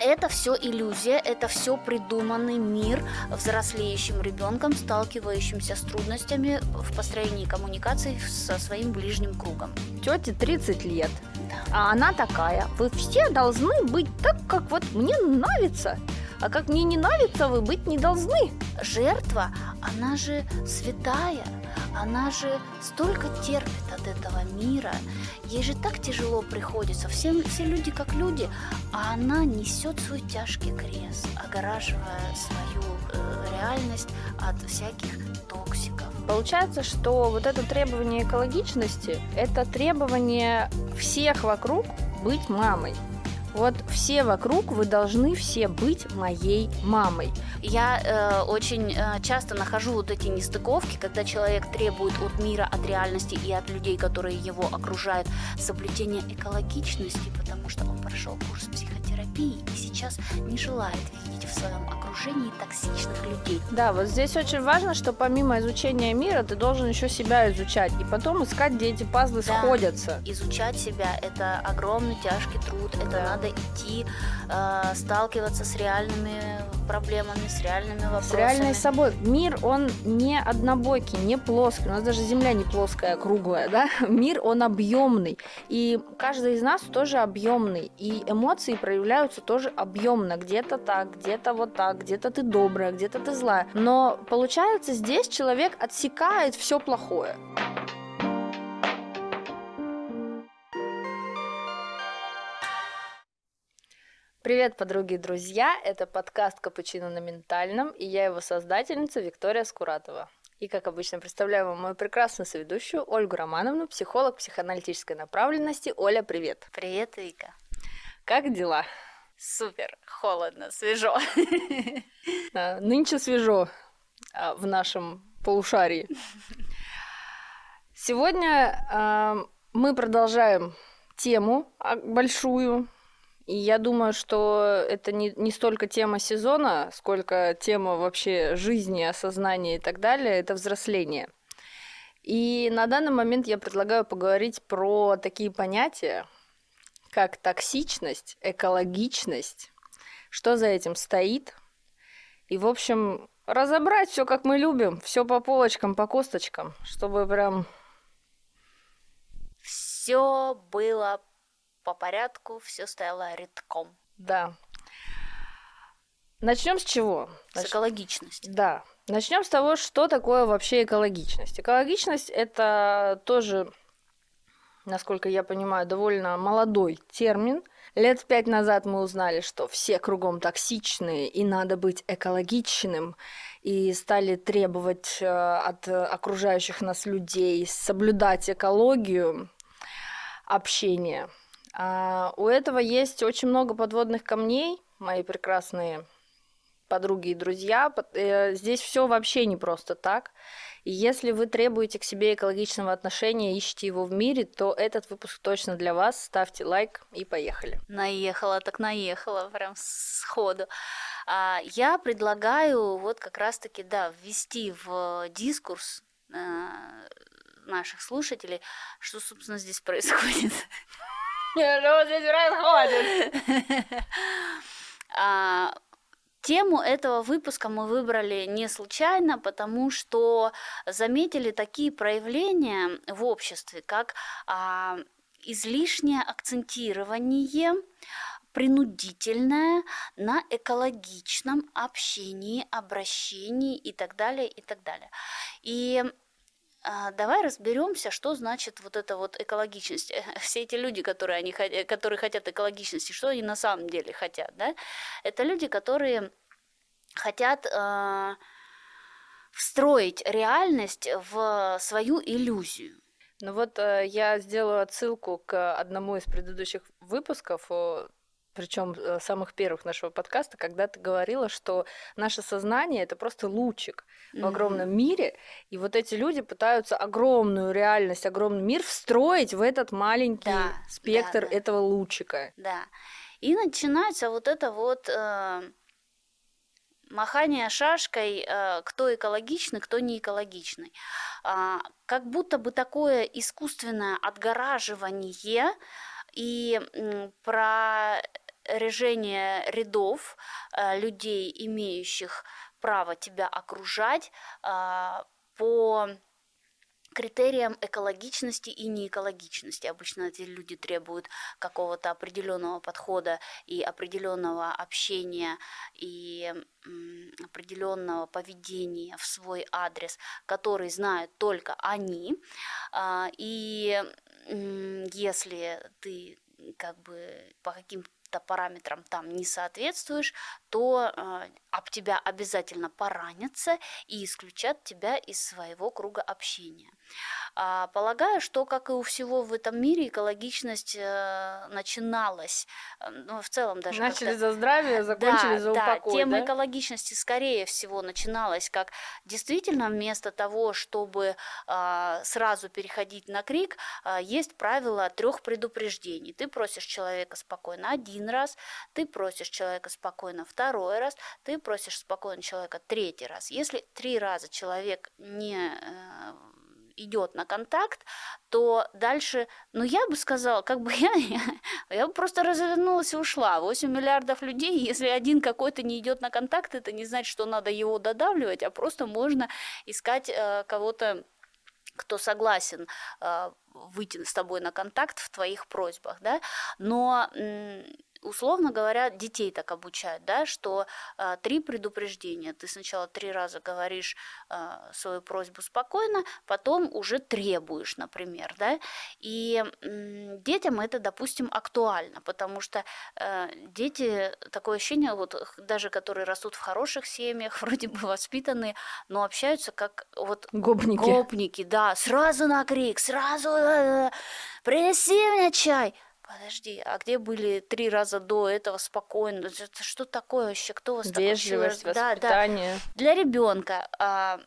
Это все иллюзия, это все придуманный мир взрослеющим ребенком, сталкивающимся с трудностями в построении коммуникаций со своим ближним кругом. Тете 30 лет, а она такая. Вы все должны быть так, как вот мне нравится. А как мне не нравится, вы быть не должны. Жертва, она же святая, она же столько терпит от этого мира. Ей же так тяжело приходится. Все, все люди как люди, а она несет свой тяжкий крест, огораживая свою э, реальность от всяких токсиков. Получается, что вот это требование экологичности – это требование всех вокруг быть мамой. Вот все вокруг, вы должны все быть моей мамой. Я э, очень э, часто нахожу вот эти нестыковки, когда человек требует от мира, от реальности и от людей, которые его окружают, соблюдения экологичности, потому что он прошел курс психотерапии и сейчас не желает видеть в своем окружении токсичных людей. Да, вот здесь очень важно, что помимо изучения мира, ты должен еще себя изучать и потом искать, где эти пазлы Да. сходятся. Изучать себя – это огромный тяжкий труд, это Да. надо идти, э, сталкиваться с реальными проблемами, с реальными С вопросами. реальной собой. Мир, он не однобокий, не плоский. У нас даже Земля не плоская, а круглая, да? Мир, он объемный. И каждый из нас тоже объемный. И эмоции проявляются тоже объемно. Где-то так, где-то вот так, где-то ты добрая, где-то ты злая. Но получается, здесь человек отсекает все плохое. Привет, подруги и друзья! Это подкаст «Капучино на ментальном» и я его создательница Виктория Скуратова. И, как обычно, представляю вам мою прекрасную соведущую Ольгу Романовну, психолог психоаналитической направленности. Оля, привет! Привет, Вика. Как дела? Супер, холодно, свежо. А, Нынче свежо а, в нашем полушарии. Сегодня а, мы продолжаем тему большую. И я думаю, что это не, не столько тема сезона, сколько тема вообще жизни, осознания и так далее. Это взросление. И на данный момент я предлагаю поговорить про такие понятия, как токсичность, экологичность, что за этим стоит, и, в общем, разобрать все, как мы любим, все по полочкам, по косточкам, чтобы прям... Все было по порядку, все стояло редком. Да. Начнем с чего? С Нач- экологичностью. Да. Начнем с того, что такое вообще экологичность. Экологичность это тоже, насколько я понимаю, довольно молодой термин. Лет пять назад мы узнали, что все кругом токсичные и надо быть экологичным, и стали требовать э, от окружающих нас людей соблюдать экологию общения. А у этого есть очень много подводных камней, мои прекрасные подруги и друзья. Э, Здесь все вообще не просто так. Если вы требуете к себе экологичного отношения, ищете его в мире, то этот выпуск точно для вас. Ставьте лайк и поехали. Наехала, так наехала, прям сходу. А, я предлагаю вот как раз-таки, да, ввести в дискурс э, наших слушателей, что, собственно, здесь происходит. Что здесь происходит? А, Тему этого выпуска мы выбрали не случайно, потому что заметили такие проявления в обществе, как а, излишнее акцентирование принудительное на экологичном общении, обращении и так далее, и так далее. И Давай разберемся, что значит вот эта вот экологичность. Все эти люди, которые, они, которые хотят экологичности, что они на самом деле хотят, да? Это люди, которые хотят э, встроить реальность в свою иллюзию. Ну вот э, я сделаю отсылку к одному из предыдущих выпусков, причем самых первых нашего подкаста, когда ты говорила, что наше сознание это просто лучик в огромном мире, и вот эти люди пытаются огромную реальность, огромный мир встроить в этот маленький Да, спектр да, да. этого лучика. Да. И начинается вот это вот э, махание шашкой, э, кто экологичный, кто не экологичный. А, как будто бы такое искусственное отгораживание и про решение рядов э, людей, имеющих право тебя окружать э, по критериям экологичности и неэкологичности. Обычно эти люди требуют какого-то определенного подхода и определенного общения и определенного поведения в свой адрес, который знают только они. А, и если ты как бы по каким-то параметрам там не соответствуешь, то э, об тебя обязательно поранятся и исключат тебя из своего круга общения. А, полагаю, что, как и у всего в этом мире, экологичность э, начиналась, э, ну, в целом даже... Начали за здравие, закончили да, за упокой, да? тема да? экологичности, скорее всего, начиналась как действительно вместо того, чтобы а, сразу переходить на крик, а, есть правило трех предупреждений. Ты просишь человека спокойно один раз, ты просишь человека спокойно второй раз, ты просишь спокойно человека третий раз. Если три раза человек не э, идет на контакт, то дальше, ну я бы сказала, как бы я, я, я бы просто развернулась и ушла. 8 миллиардов людей, если один какой-то не идет на контакт, это не значит, что надо его додавливать, а просто можно искать э, кого-то кто согласен э, выйти с тобой на контакт в твоих просьбах, да, но условно говоря, детей так обучают, да, что э, три предупреждения. Ты сначала три раза говоришь э, свою просьбу спокойно, потом уже требуешь, например, да. И э, детям это, допустим, актуально, потому что э, дети такое ощущение, вот даже которые растут в хороших семьях, вроде бы воспитанные, но общаются как вот гопники. Гопники, да, сразу на крик, сразу э, принеси мне чай подожди, а где были три раза до этого спокойно? Это что такое вообще? Кто вас Вежливость, так воспитание. Да, да. Для ребенка а,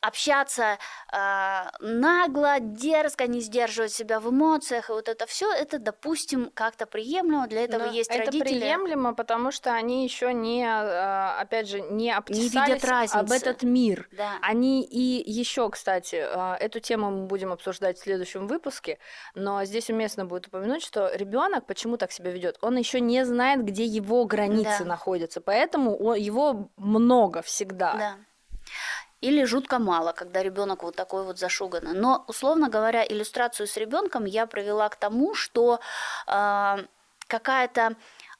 общаться э, нагло, дерзко, не сдерживать себя в эмоциях, и вот это все, это, допустим, как-то приемлемо, для этого Но есть это родители. Это приемлемо, потому что они еще не, а, опять же, не обтесались не видят разницы. об этот мир. Да. Они и еще, кстати, а, эту тему мы будем обсуждать в следующем выпуске, но здесь уместно будет упомянуть, что ребенок почему так себя ведет? Он еще не знает, где его границы да. находятся, поэтому его много всегда. Да или жутко мало, когда ребенок вот такой вот зашуганный. Но, условно говоря, иллюстрацию с ребенком я провела к тому, что э, какая-то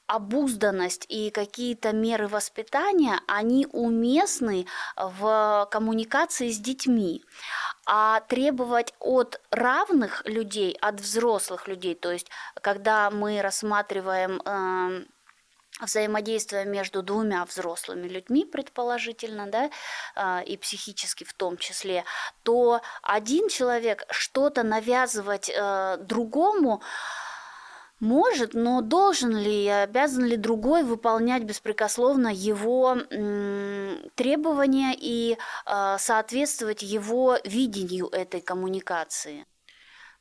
обузданность и какие-то меры воспитания, они уместны в коммуникации с детьми. А требовать от равных людей, от взрослых людей, то есть когда мы рассматриваем э, взаимодействие между двумя взрослыми людьми, предположительно, да, а, и психически в том числе, то один человек что-то навязывать э, другому может, но должен ли, обязан ли другой выполнять беспрекословно его требования и э, соответствовать его видению этой коммуникации?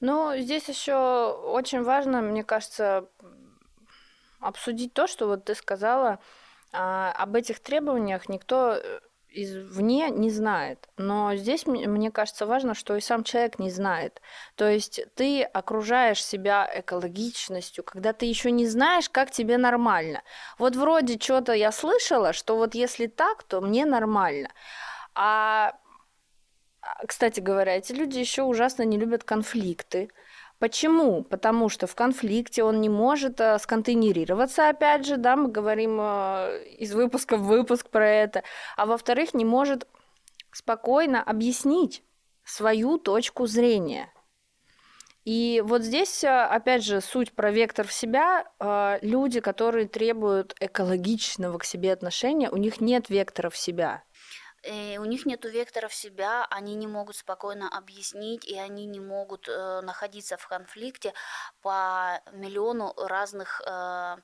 Ну, здесь еще очень важно, мне кажется, обсудить то, что вот ты сказала, а, об этих требованиях никто э, извне не знает. Но здесь, мне кажется, важно, что и сам человек не знает. То есть ты окружаешь себя экологичностью, когда ты еще не знаешь, как тебе нормально. Вот вроде что-то я слышала, что вот если так, то мне нормально. А, а кстати говоря, эти люди еще ужасно не любят конфликты. Почему? Потому что в конфликте он не может э, сконтейнерироваться, опять же, да, мы говорим э, из выпуска в выпуск про это, а во-вторых, не может спокойно объяснить свою точку зрения. И вот здесь, э, опять же, суть про вектор в себя. Люди, которые требуют экологичного к себе отношения, у них нет вектора в себя э, у них нет векторов себя, они не могут спокойно объяснить, и они не могут э, находиться в конфликте по миллиону разных э,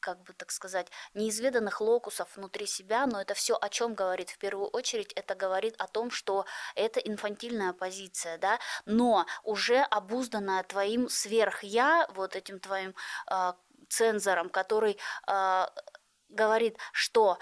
как бы так сказать, неизведанных локусов внутри себя, но это все о чем говорит в первую очередь, это говорит о том, что это инфантильная позиция, да, но уже обузданная твоим сверх-я, вот этим твоим э, цензором, который э, говорит, что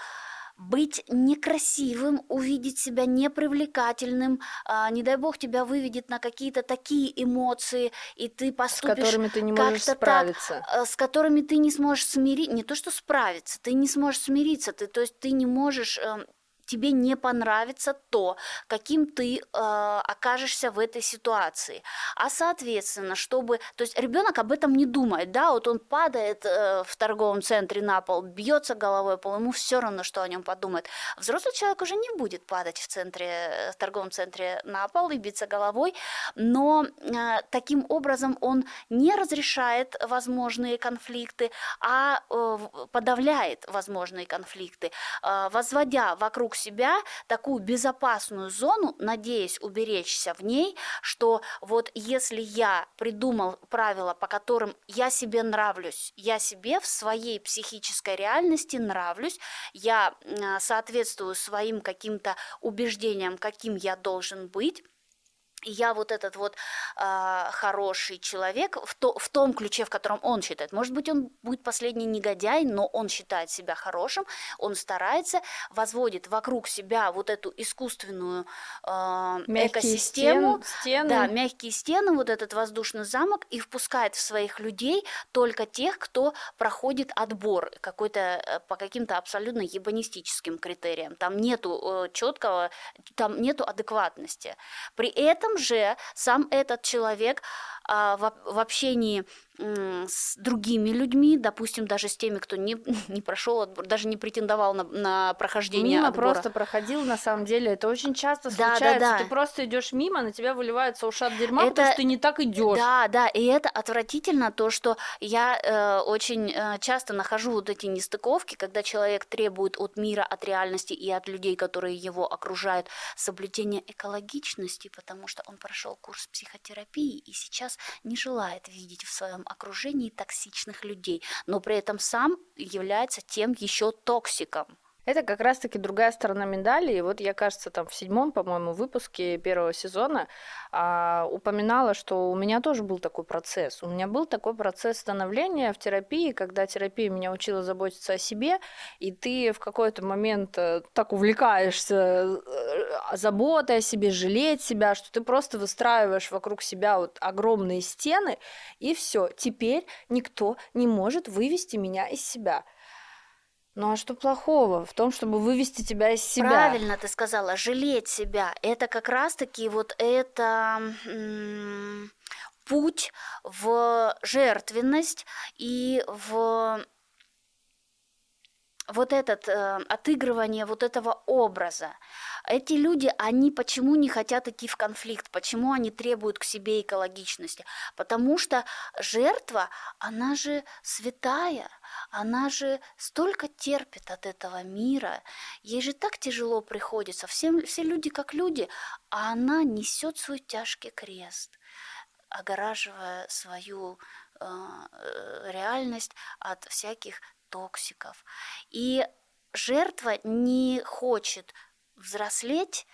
быть некрасивым, увидеть себя непривлекательным, а, не дай бог тебя выведет на какие-то такие эмоции, и ты поступишь... С которыми ты не можешь справиться. Так, с которыми ты не сможешь смириться, не то что справиться, ты не сможешь смириться, ты, то есть ты не можешь эм, тебе не понравится то, каким ты э, окажешься в этой ситуации. А соответственно, чтобы, то есть ребенок об этом не думает, да, вот он падает э, в торговом центре на пол, бьется головой пол, ему все равно, что о нем подумает. Взрослый человек уже не будет падать в центре, э, в торговом центре на пол и биться головой, но э, таким образом он не разрешает возможные конфликты, а э, подавляет возможные конфликты, э, возводя вокруг себя такую безопасную зону, надеясь уберечься в ней, что вот если я придумал правила, по которым я себе нравлюсь, я себе в своей психической реальности нравлюсь, я соответствую своим каким-то убеждениям, каким я должен быть, я вот этот вот э, хороший человек в, то, в том ключе, в котором он считает. Может быть, он будет последний негодяй, но он считает себя хорошим, он старается, возводит вокруг себя вот эту искусственную э, экосистему, стен, стены. да, мягкие стены, вот этот воздушный замок и впускает в своих людей только тех, кто проходит отбор какой-то э, по каким-то абсолютно ебанистическим критериям. Там нету э, четкого, там нету адекватности. При этом же сам этот человек а, в, в общении с другими людьми, допустим, даже с теми, кто не, не прошел отбор, даже не претендовал на, на прохождение мимо отбора. просто проходил, на самом деле, это очень часто да, случается. Да, да. Ты просто идешь мимо, на тебя выливается ушат дерьма, это... потому что ты не так идешь. Да, да, и это отвратительно, то, что я э, очень э, часто нахожу вот эти нестыковки, когда человек требует от мира, от реальности и от людей, которые его окружают, соблюдения экологичности, потому что он прошел курс психотерапии и сейчас не желает видеть в своем окружении токсичных людей, но при этом сам является тем еще токсиком. Это как раз-таки другая сторона медали. И вот я, кажется, там в седьмом, по-моему, выпуске первого сезона а, упоминала, что у меня тоже был такой процесс. У меня был такой процесс становления в терапии, когда терапия меня учила заботиться о себе, и ты в какой-то момент э, так увлекаешься э, заботой о себе, жалеть себя, что ты просто выстраиваешь вокруг себя вот огромные стены, и все. Теперь никто не может вывести меня из себя. Ну а что плохого в том, чтобы вывести тебя из себя? Правильно ты сказала, жалеть себя. Это как раз-таки вот это путь в жертвенность и в вот этот э, отыгрывание вот этого образа. Эти люди, они почему не хотят идти в конфликт, почему они требуют к себе экологичности? Потому что жертва, она же святая, она же столько терпит от этого мира, ей же так тяжело приходится, все, все люди как люди, а она несет свой тяжкий крест, огораживая свою э, э реальность от всяких токсиков. И жертва не хочет взрослеть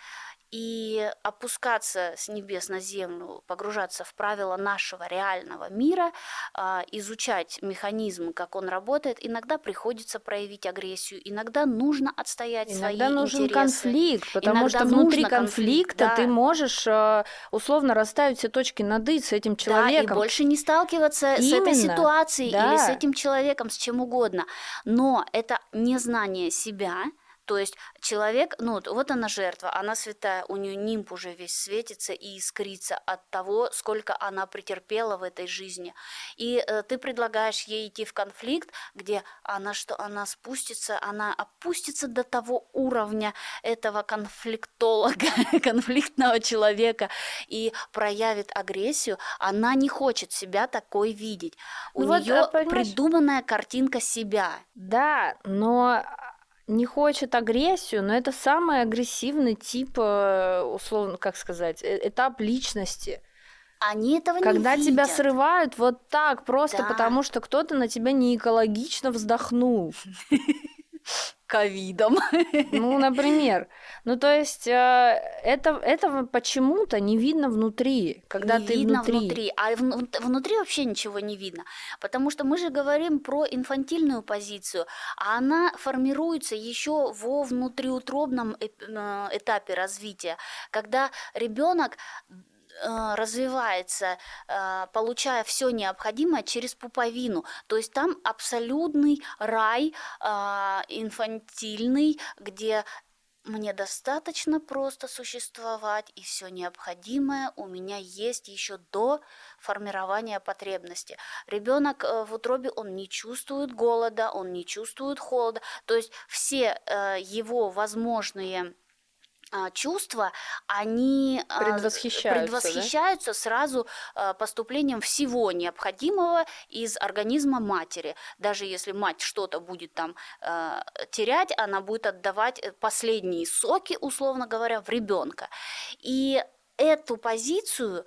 и опускаться с небес на землю, погружаться в правила нашего реального мира, а, изучать механизм, как он работает, иногда приходится проявить агрессию, иногда нужно отстоять иногда свои интересы. Иногда нужен конфликт, потому иногда что внутри конфликта да. ты можешь а, условно расставить все точки над «и» с этим человеком. Да, и больше не сталкиваться Именно. с этой ситуацией да. или с этим человеком, с чем угодно. Но это незнание себя – то есть человек, ну вот она жертва, она святая, у нее нимб уже весь светится и искрится от того, сколько она претерпела в этой жизни. И э, ты предлагаешь ей идти в конфликт, где она что, она спустится, она опустится до того уровня этого конфликтолога, конфликтного человека и проявит агрессию, она не хочет себя такой видеть. У ну нее вот, придуманная картинка себя. Да, но не хочет агрессию, но это самый агрессивный тип, э, условно, как сказать, э, этап личности. Они этого не Когда видят. тебя срывают вот так, просто да. потому что кто-то на тебя не экологично вздохнул. ковидом. Ну, например. Ну, то есть э, это, этого почему-то не видно внутри, когда не ты видно внутри. внутри. А вну- внутри вообще ничего не видно. Потому что мы же говорим про инфантильную позицию, а она формируется еще во внутриутробном э, этапе развития, когда ребенок развивается, э, получая все необходимое через пуповину. То есть там абсолютный рай э, инфантильный, где мне достаточно просто существовать, и все необходимое у меня есть еще до формирования потребности. Ребенок э, в утробе, он не чувствует голода, он не чувствует холода. То есть все э, его возможные чувства, они а, Предвосхищаются, да? предвосхищаются сразу а, поступлением всего необходимого из организма матери. Даже если мать что-то будет там а, терять, она будет отдавать э, последние соки, условно говоря, в ребенка. И эту позицию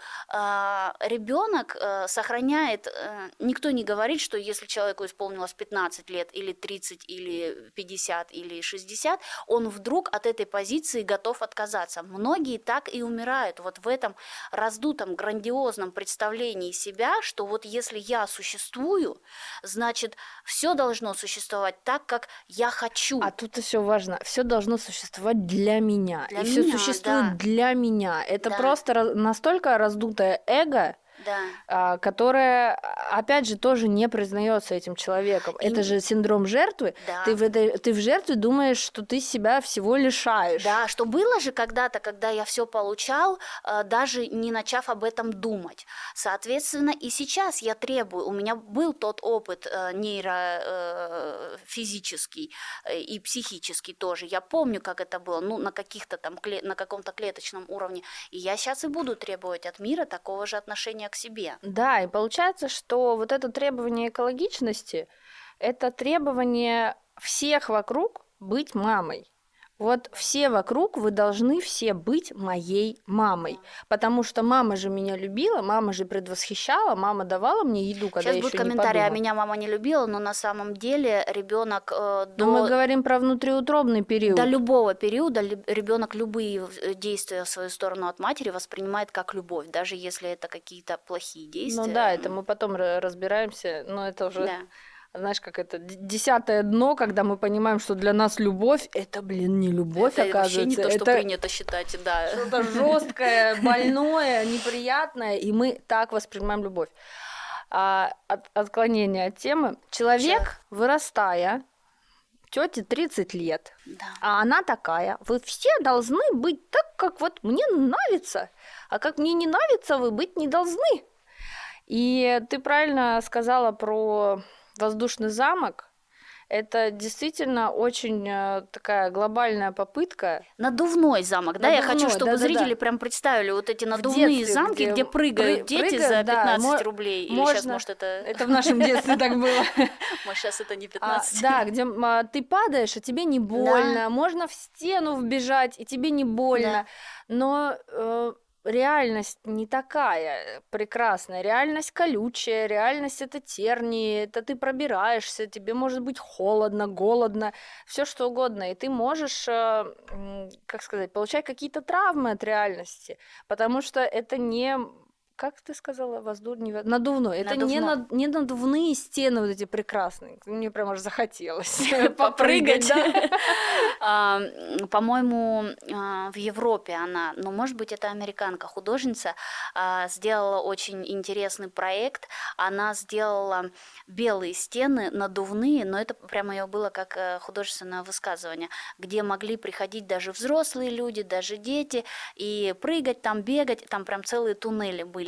ребенок э, сохраняет. э, Никто не говорит, что если человеку исполнилось 15 лет или 30 или 50 или 60, он вдруг от этой позиции готов отказаться. Многие так и умирают вот в этом раздутом, грандиозном представлении себя, что вот если я существую, значит все должно существовать так, как я хочу. А тут все важно. Все должно существовать для меня. Для и все существует да. для меня. Это Да. Просто настолько раздутое эго, Да. а, которое, а, опять же, тоже не признается этим человеком. И- Это же синдром жертвы. Да. Ты в, этой, ты в жертве думаешь, что ты себя всего лишаешь. Да, что было же когда-то, когда я все получал, э, даже не начав об этом думать. Соответственно, и сейчас я требую. У меня был тот опыт э, нейрофизический и психический тоже. Я помню, как это было, ну, на каких-то там, на каком-то клеточном уровне. И я сейчас и буду требовать от мира такого же отношения к себе. Да, и получается, что вот это требование экологичности – это требование всех вокруг быть мамой. Вот все вокруг, вы должны все быть моей мамой. Потому что мама же меня любила, мама же предвосхищала, мама давала мне еду, когда Сейчас я будет еще не комментарий, а меня мама не любила, но на самом деле ребенок э, Но до мы говорим про внутриутробный период. До любого периода ребенок любые э, действия в свою сторону от матери воспринимает как любовь, даже если это какие-то плохие действия. Ну да, это мы потом ра- разбираемся, но это уже, Да. Знаешь, как это, десятое дно, когда мы понимаем, что для нас любовь, это, блин, не любовь, это вообще не оказывается, то, что это принято считать, да. что-то жесткое, больное, неприятное, и мы так воспринимаем любовь. А, от- отклонение от темы. Человек, Человек. вырастая, тете 30 лет, Да. а она такая, вы все должны быть так, как вот мне нравится, а как мне не нравится, вы быть не должны. И ты правильно сказала про воздушный замок. Это действительно очень э, такая глобальная попытка. Надувной замок, да? Я хочу, Надувной, чтобы да-да-да. зрители прям представили вот эти надувные детстве, замки, где где, прыгают пры- дети прыгают, за да, 15 мо- рублей. Или сейчас, можно- может, это... Это в нашем детстве так было. Может, сейчас это не А, 15. да, где а, ты падаешь, а тебе не больно. Можно в стену вбежать, и тебе не больно. Но э, реальность не такая прекрасная. Реальность колючая, реальность это тернии, это ты пробираешься, тебе может быть холодно, голодно, все что угодно. И ты можешь, э, как сказать, получать какие-то травмы от реальности, потому что это не как ты сказала, воздух не во- надувной. Это не, Надувной. над- не надувные стены вот эти прекрасные. Мне прям аж захотелось попрыгать. А, По-моему, а, в Европе она, ну, может быть, это американка, художница, а, сделала очень интересный проект. Она сделала белые стены, надувные, но это прямо ее было как э, художественное высказывание, где могли приходить даже взрослые люди, даже дети, и прыгать там, бегать, там прям целые туннели были.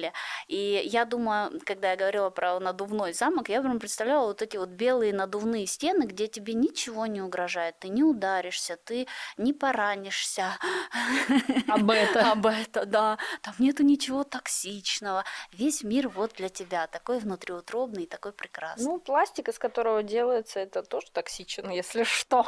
И я думаю, когда я говорила про надувной замок, я прям представляла вот эти вот белые надувные стены, где тебе ничего не угрожает, ты не ударишься, ты не поранишься. Об это. Об это, да. Там нету ничего токсичного. Весь мир вот для тебя, такой внутриутробный, такой прекрасный. Ну, пластик, из которого делается, это тоже токсичен, если что.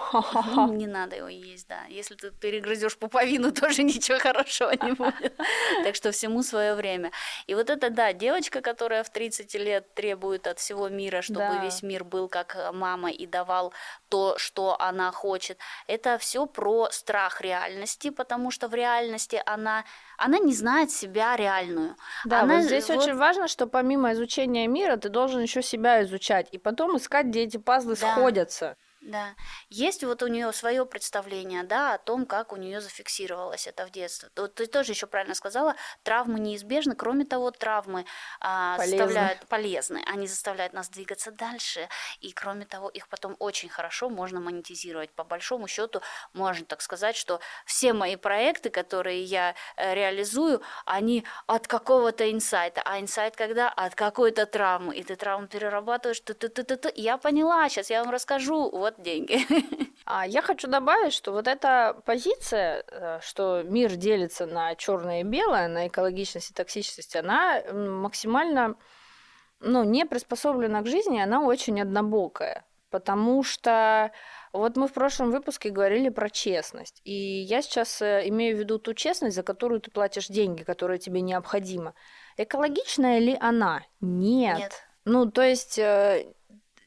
Ну, не надо его есть, да. Если ты перегрызешь пуповину, тоже ничего хорошего не будет. Так что всему свое время. И вот это, да, девочка, которая в 30 лет требует от всего мира, чтобы да. весь мир был как э, мама и давал то, что она хочет. Это все про страх реальности, потому что в реальности она, она не знает себя реальную. Да, она, вот здесь вот... очень важно, что помимо изучения мира, ты должен еще себя изучать и потом искать, где эти пазлы да. сходятся. Да. Есть вот у нее свое представление, да, о том, как у нее зафиксировалось это в детстве. Вот ты тоже еще правильно сказала, травмы неизбежны. Кроме того, травмы а, заставляют полезны, они заставляют нас двигаться дальше. И кроме того, их потом очень хорошо можно монетизировать. По большому счету, можно так сказать, что все мои проекты, которые я э, реализую, они от какого-то инсайта. А инсайт когда? От какой-то травмы. И ты травму перерабатываешь. Ты -ты -ты -ты -ты. Я поняла, сейчас я вам расскажу. Вот деньги. А я хочу добавить, что вот эта позиция, э, что мир делится на черное и белое, на экологичность и токсичность, она максимально ну, не приспособлена к жизни, она очень однобокая. Потому что вот мы в прошлом выпуске говорили про честность. И я сейчас э, имею в виду ту честность, за которую ты платишь деньги, которая тебе необходима. Экологичная ли она? Нет. Нет. Ну, то есть, э,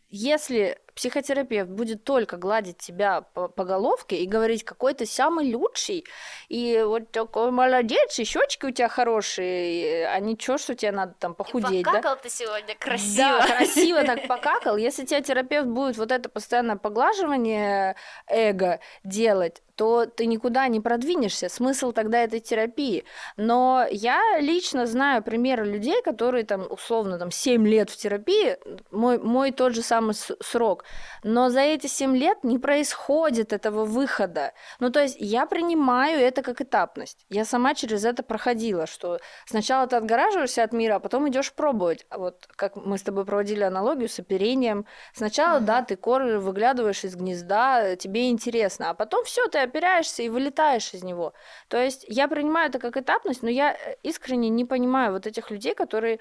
если психотерапевт будет только гладить тебя по, по головке и говорить, какой ты самый лучший, и вот такой молодец, и щечки у тебя хорошие, а ничего, что тебе надо там похудеть, и покакал да? ты сегодня красиво. Да, красиво так покакал. Если тебе терапевт будет вот это постоянное поглаживание эго делать, то ты никуда не продвинешься. Смысл тогда этой терапии. Но я лично знаю примеры людей, которые там условно там 7 лет в терапии, мой, мой тот же самый срок. Но за эти 7 лет не происходит этого выхода. Ну, то есть я принимаю это как этапность. Я сама через это проходила, что сначала ты отгораживаешься от мира, а потом идешь пробовать. А вот как мы с тобой проводили аналогию с оперением. Сначала, mm-hmm. да, ты коры выглядываешь из гнезда, тебе интересно, а потом все, ты опираешься и вылетаешь из него. То есть я принимаю это как этапность, но я э, искренне не понимаю вот этих людей, которые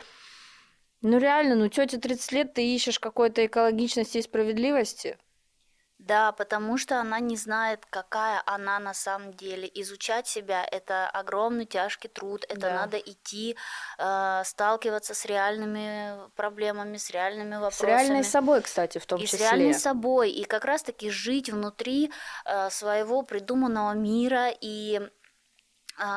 ну реально, ну тете 30 лет, ты ищешь какой-то экологичности и справедливости. Да, потому что она не знает, какая она на самом деле. Изучать себя – это огромный тяжкий труд, это да. надо идти, э, сталкиваться с реальными проблемами, с реальными вопросами. С реальной собой, кстати, в том и числе. И с реальной собой, и как раз-таки жить внутри э, своего придуманного мира и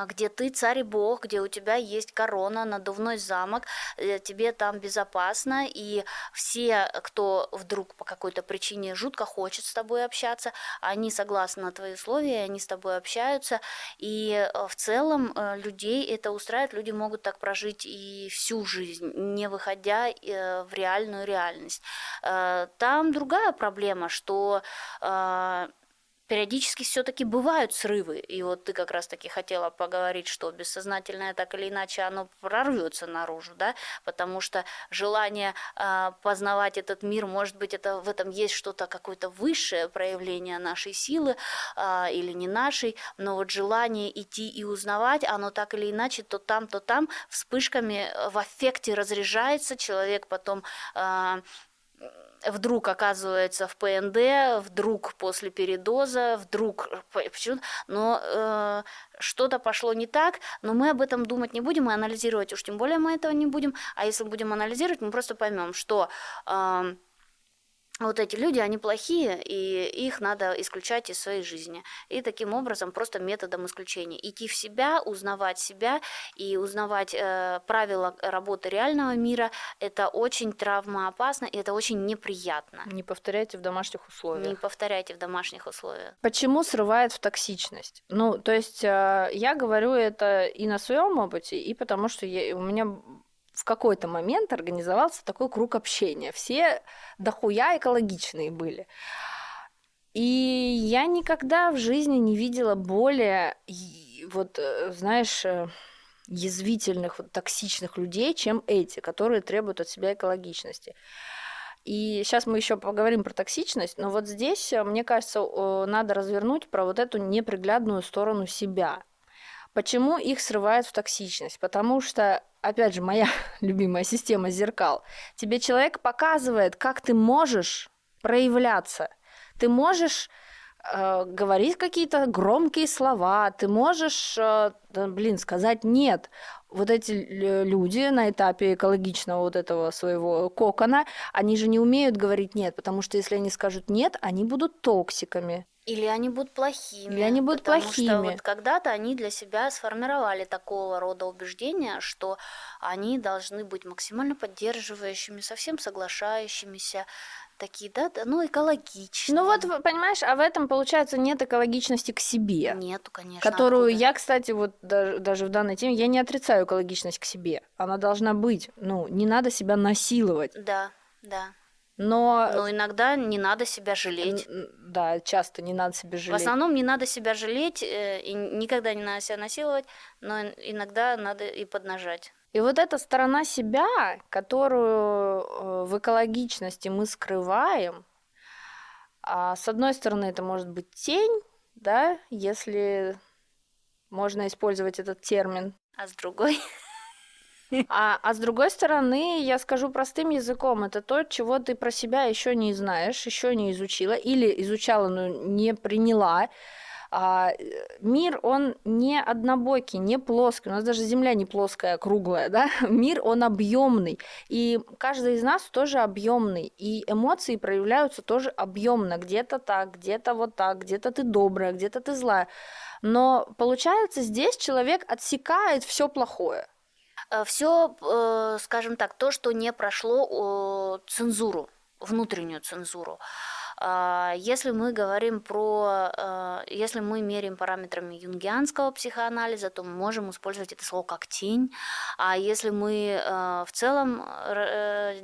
где ты царь и бог, где у тебя есть корона, надувной замок, э, тебе там безопасно, и все, кто вдруг по какой-то причине жутко хочет с тобой общаться, они согласны на твои условия, они с тобой общаются, и э, в целом э, людей это устраивает, люди могут так прожить и всю жизнь, не выходя в реальную реальность. Там другая проблема, что периодически все-таки бывают срывы. И вот ты как раз-таки хотела поговорить, что бессознательное так или иначе оно прорвется наружу, да, потому что желание э, познавать этот мир, может быть, это в этом есть что-то какое-то высшее проявление нашей силы э, или не нашей, но вот желание идти и узнавать, оно так или иначе то там, то там вспышками в аффекте разряжается, человек потом э, вдруг оказывается в ПНД, вдруг после передоза, вдруг почему но э, что-то пошло не так, но мы об этом думать не будем и анализировать уж тем более мы этого не будем, а если будем анализировать, мы просто поймем, что э, вот эти люди, они плохие, и их надо исключать из своей жизни. И таким образом, просто методом исключения. Идти в себя, узнавать себя и узнавать э, правила работы реального мира, это очень травмоопасно, и это очень неприятно. Не повторяйте в домашних условиях. Не повторяйте в домашних условиях. Почему срывает в токсичность? Ну, то есть э, я говорю это и на своем опыте, и потому что я, у меня в какой-то момент организовался такой круг общения. Все дохуя экологичные были. И я никогда в жизни не видела более, вот, э, знаешь, э, язвительных, вот, токсичных людей, чем эти, которые требуют от себя экологичности. И сейчас мы еще поговорим про токсичность, но вот здесь, э, мне кажется, надо развернуть про вот эту неприглядную сторону себя. Почему их срывает в токсичность? Потому что опять же, моя любимая система зеркал. Тебе человек показывает, как ты можешь проявляться. Ты можешь э, говорить какие-то громкие слова, ты можешь, э, блин, сказать нет. Вот эти люди на этапе экологичного вот этого своего кокона, они же не умеют говорить нет, потому что если они скажут нет, они будут токсиками. Или они будут плохими. Или они будут потому плохими. что вот когда-то они для себя сформировали такого рода убеждения, что они должны быть максимально поддерживающими, совсем соглашающимися, такие, да, ну, экологичные. Ну вот, понимаешь, а в этом, получается, нет экологичности к себе. Нету, конечно. Которую откуда? я, кстати, вот даже, даже в данной теме, я не отрицаю экологичность к себе. Она должна быть. Ну, не надо себя насиловать. Да, да. Но... Но иногда не надо себя жалеть. Да, часто не надо себя жалеть. В основном не надо себя жалеть, э, и никогда не надо себя насиловать, но иногда надо и поднажать. И вот эта сторона себя, которую э, в экологичности мы скрываем, а с одной стороны это может быть тень, да, если можно использовать этот термин. А с другой? А, а с другой стороны, я скажу простым языком, это то, чего ты про себя еще не знаешь, еще не изучила, или изучала, но не приняла. А, мир, он не однобокий, не плоский. У нас даже Земля не плоская, а круглая, да? Мир, он объемный. И каждый из нас тоже объемный. И эмоции проявляются тоже объемно. Где-то так, где-то вот так, где-то ты добрая, где-то ты злая. Но получается, здесь человек отсекает все плохое. Э, все, э, скажем так, то, что не прошло цензуру, внутреннюю цензуру. А, если мы говорим про, э, если мы меряем параметрами юнгианского психоанализа, то мы можем использовать это слово как тень. А если мы в целом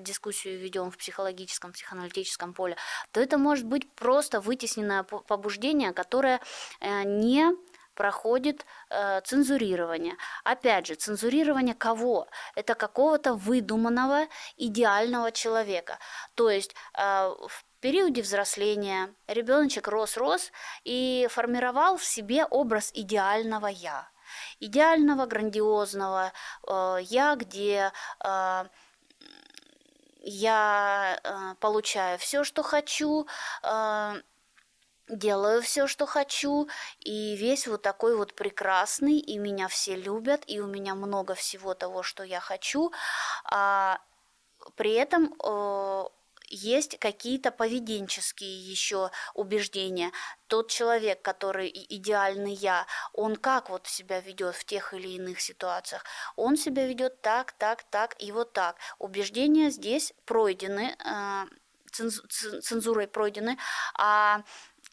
дискуссию ведем в психологическом, психоаналитическом поле, то это может быть просто вытесненное побуждение, которое не проходит э, цензурирование. Опять же, цензурирование кого? Это какого-то выдуманного идеального человека. То есть э, в периоде взросления ребеночек рос-рос и формировал в себе образ идеального я. Идеального, грандиозного э, я, где э, я э, получаю все, что хочу, э, делаю все, что хочу, и весь вот такой вот прекрасный, и меня все любят, и у меня много всего того, что я хочу. А при этом э, есть какие-то поведенческие еще убеждения. Тот человек, который идеальный я, он как вот себя ведет в тех или иных ситуациях? Он себя ведет так, так, так и вот так. Убеждения здесь пройдены, э, цензурой пройдены, а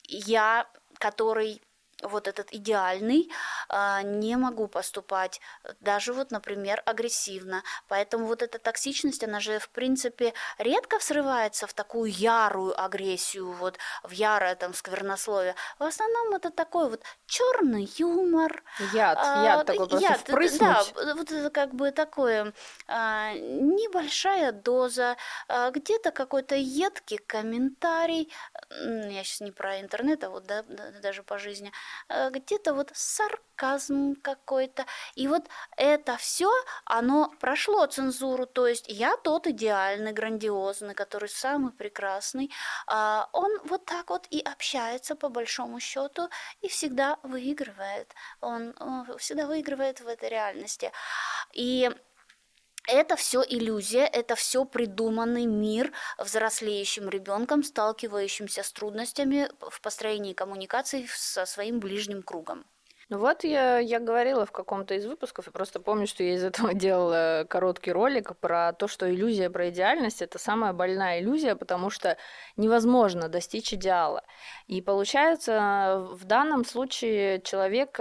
я, который вот этот идеальный, а, не могу поступать даже вот, например, агрессивно. Поэтому вот эта токсичность, она же, в принципе, редко срывается в такую ярую агрессию, вот в ярое там сквернословие. В основном это такой вот черный юмор. Яд, а, яд такой просто яд, впрыснуть. Да, вот это как бы такое а, небольшая доза, где-то какой-то едкий комментарий, я сейчас не про интернет, а вот да, даже по жизни – Э, где-то вот сарказм какой-то. И вот это все, оно прошло цензуру. То есть я тот идеальный, грандиозный, который самый прекрасный. А он вот так вот и общается по большому счету и всегда выигрывает. Он, он всегда выигрывает в этой реальности. И это все иллюзия, это все придуманный мир взрослеющим ребенком, сталкивающимся с трудностями в построении коммуникаций со своим ближним кругом. Ну вот я, я говорила в каком-то из выпусков, я просто помню, что я из этого делала короткий ролик про то, что иллюзия про идеальность – это самая больная иллюзия, потому что невозможно достичь идеала. И получается, в данном случае человек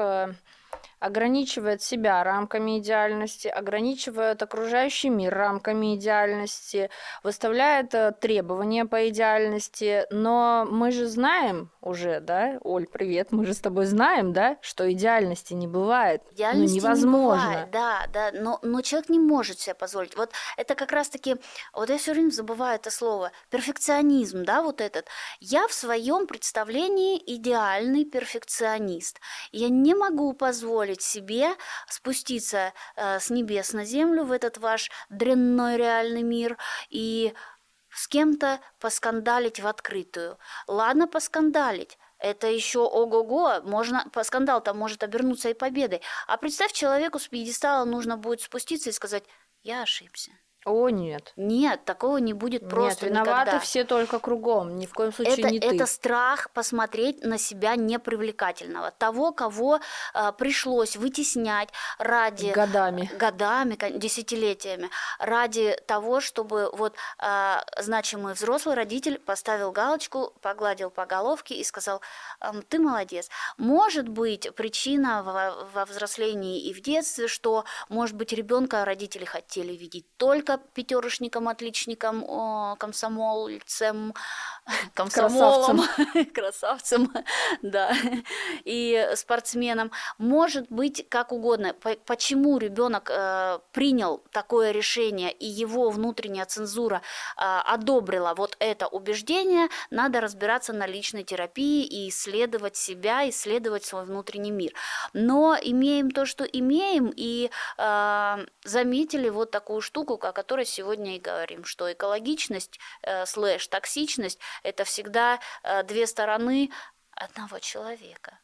ограничивает себя рамками идеальности, ограничивает окружающий мир рамками идеальности, выставляет э, требования по идеальности. Но мы же знаем уже, да, Оль, привет, мы же с тобой знаем, да, что идеальности не бывает. Ну, идеальности ну, невозможно. Не бывает, да, да, но, но человек не может себе позволить. Вот это как раз-таки, вот я все время забываю это слово, перфекционизм, да, вот этот. Я в своем представлении идеальный перфекционист. Я не могу позволить позволить себе спуститься э, с небес на землю в этот ваш дрянной реальный мир и с кем-то поскандалить в открытую. Ладно поскандалить, это еще ого-го, можно, скандал там может обернуться и победой. А представь, человеку с пьедестала нужно будет спуститься и сказать, я ошибся. О, нет. Нет, такого не будет просто Нет, виноваты никогда. все только кругом, ни в коем случае это, не ты. это страх посмотреть на себя непривлекательного, того, кого э, пришлось вытеснять ради Годами. годами, десятилетиями, ради того, чтобы вот э, значимый взрослый родитель поставил галочку, погладил по головке и сказал, «Эм, ты молодец. Может быть причина во, во взрослении и в детстве, что, может быть, ребенка родители хотели видеть только пятерочником, отличником, комсомольцем, комсомолом, красавцем, да, и спортсменом. Может быть, как угодно. По- Почему ребенок э, принял такое решение и его внутренняя цензура э, одобрила вот это убеждение, надо разбираться на личной терапии и исследовать себя, исследовать свой внутренний мир. Но имеем то, что имеем, и э, заметили вот такую штуку, о которой сегодня и говорим, что экологичность э, слэш токсичность это всегда э, две стороны одного человека.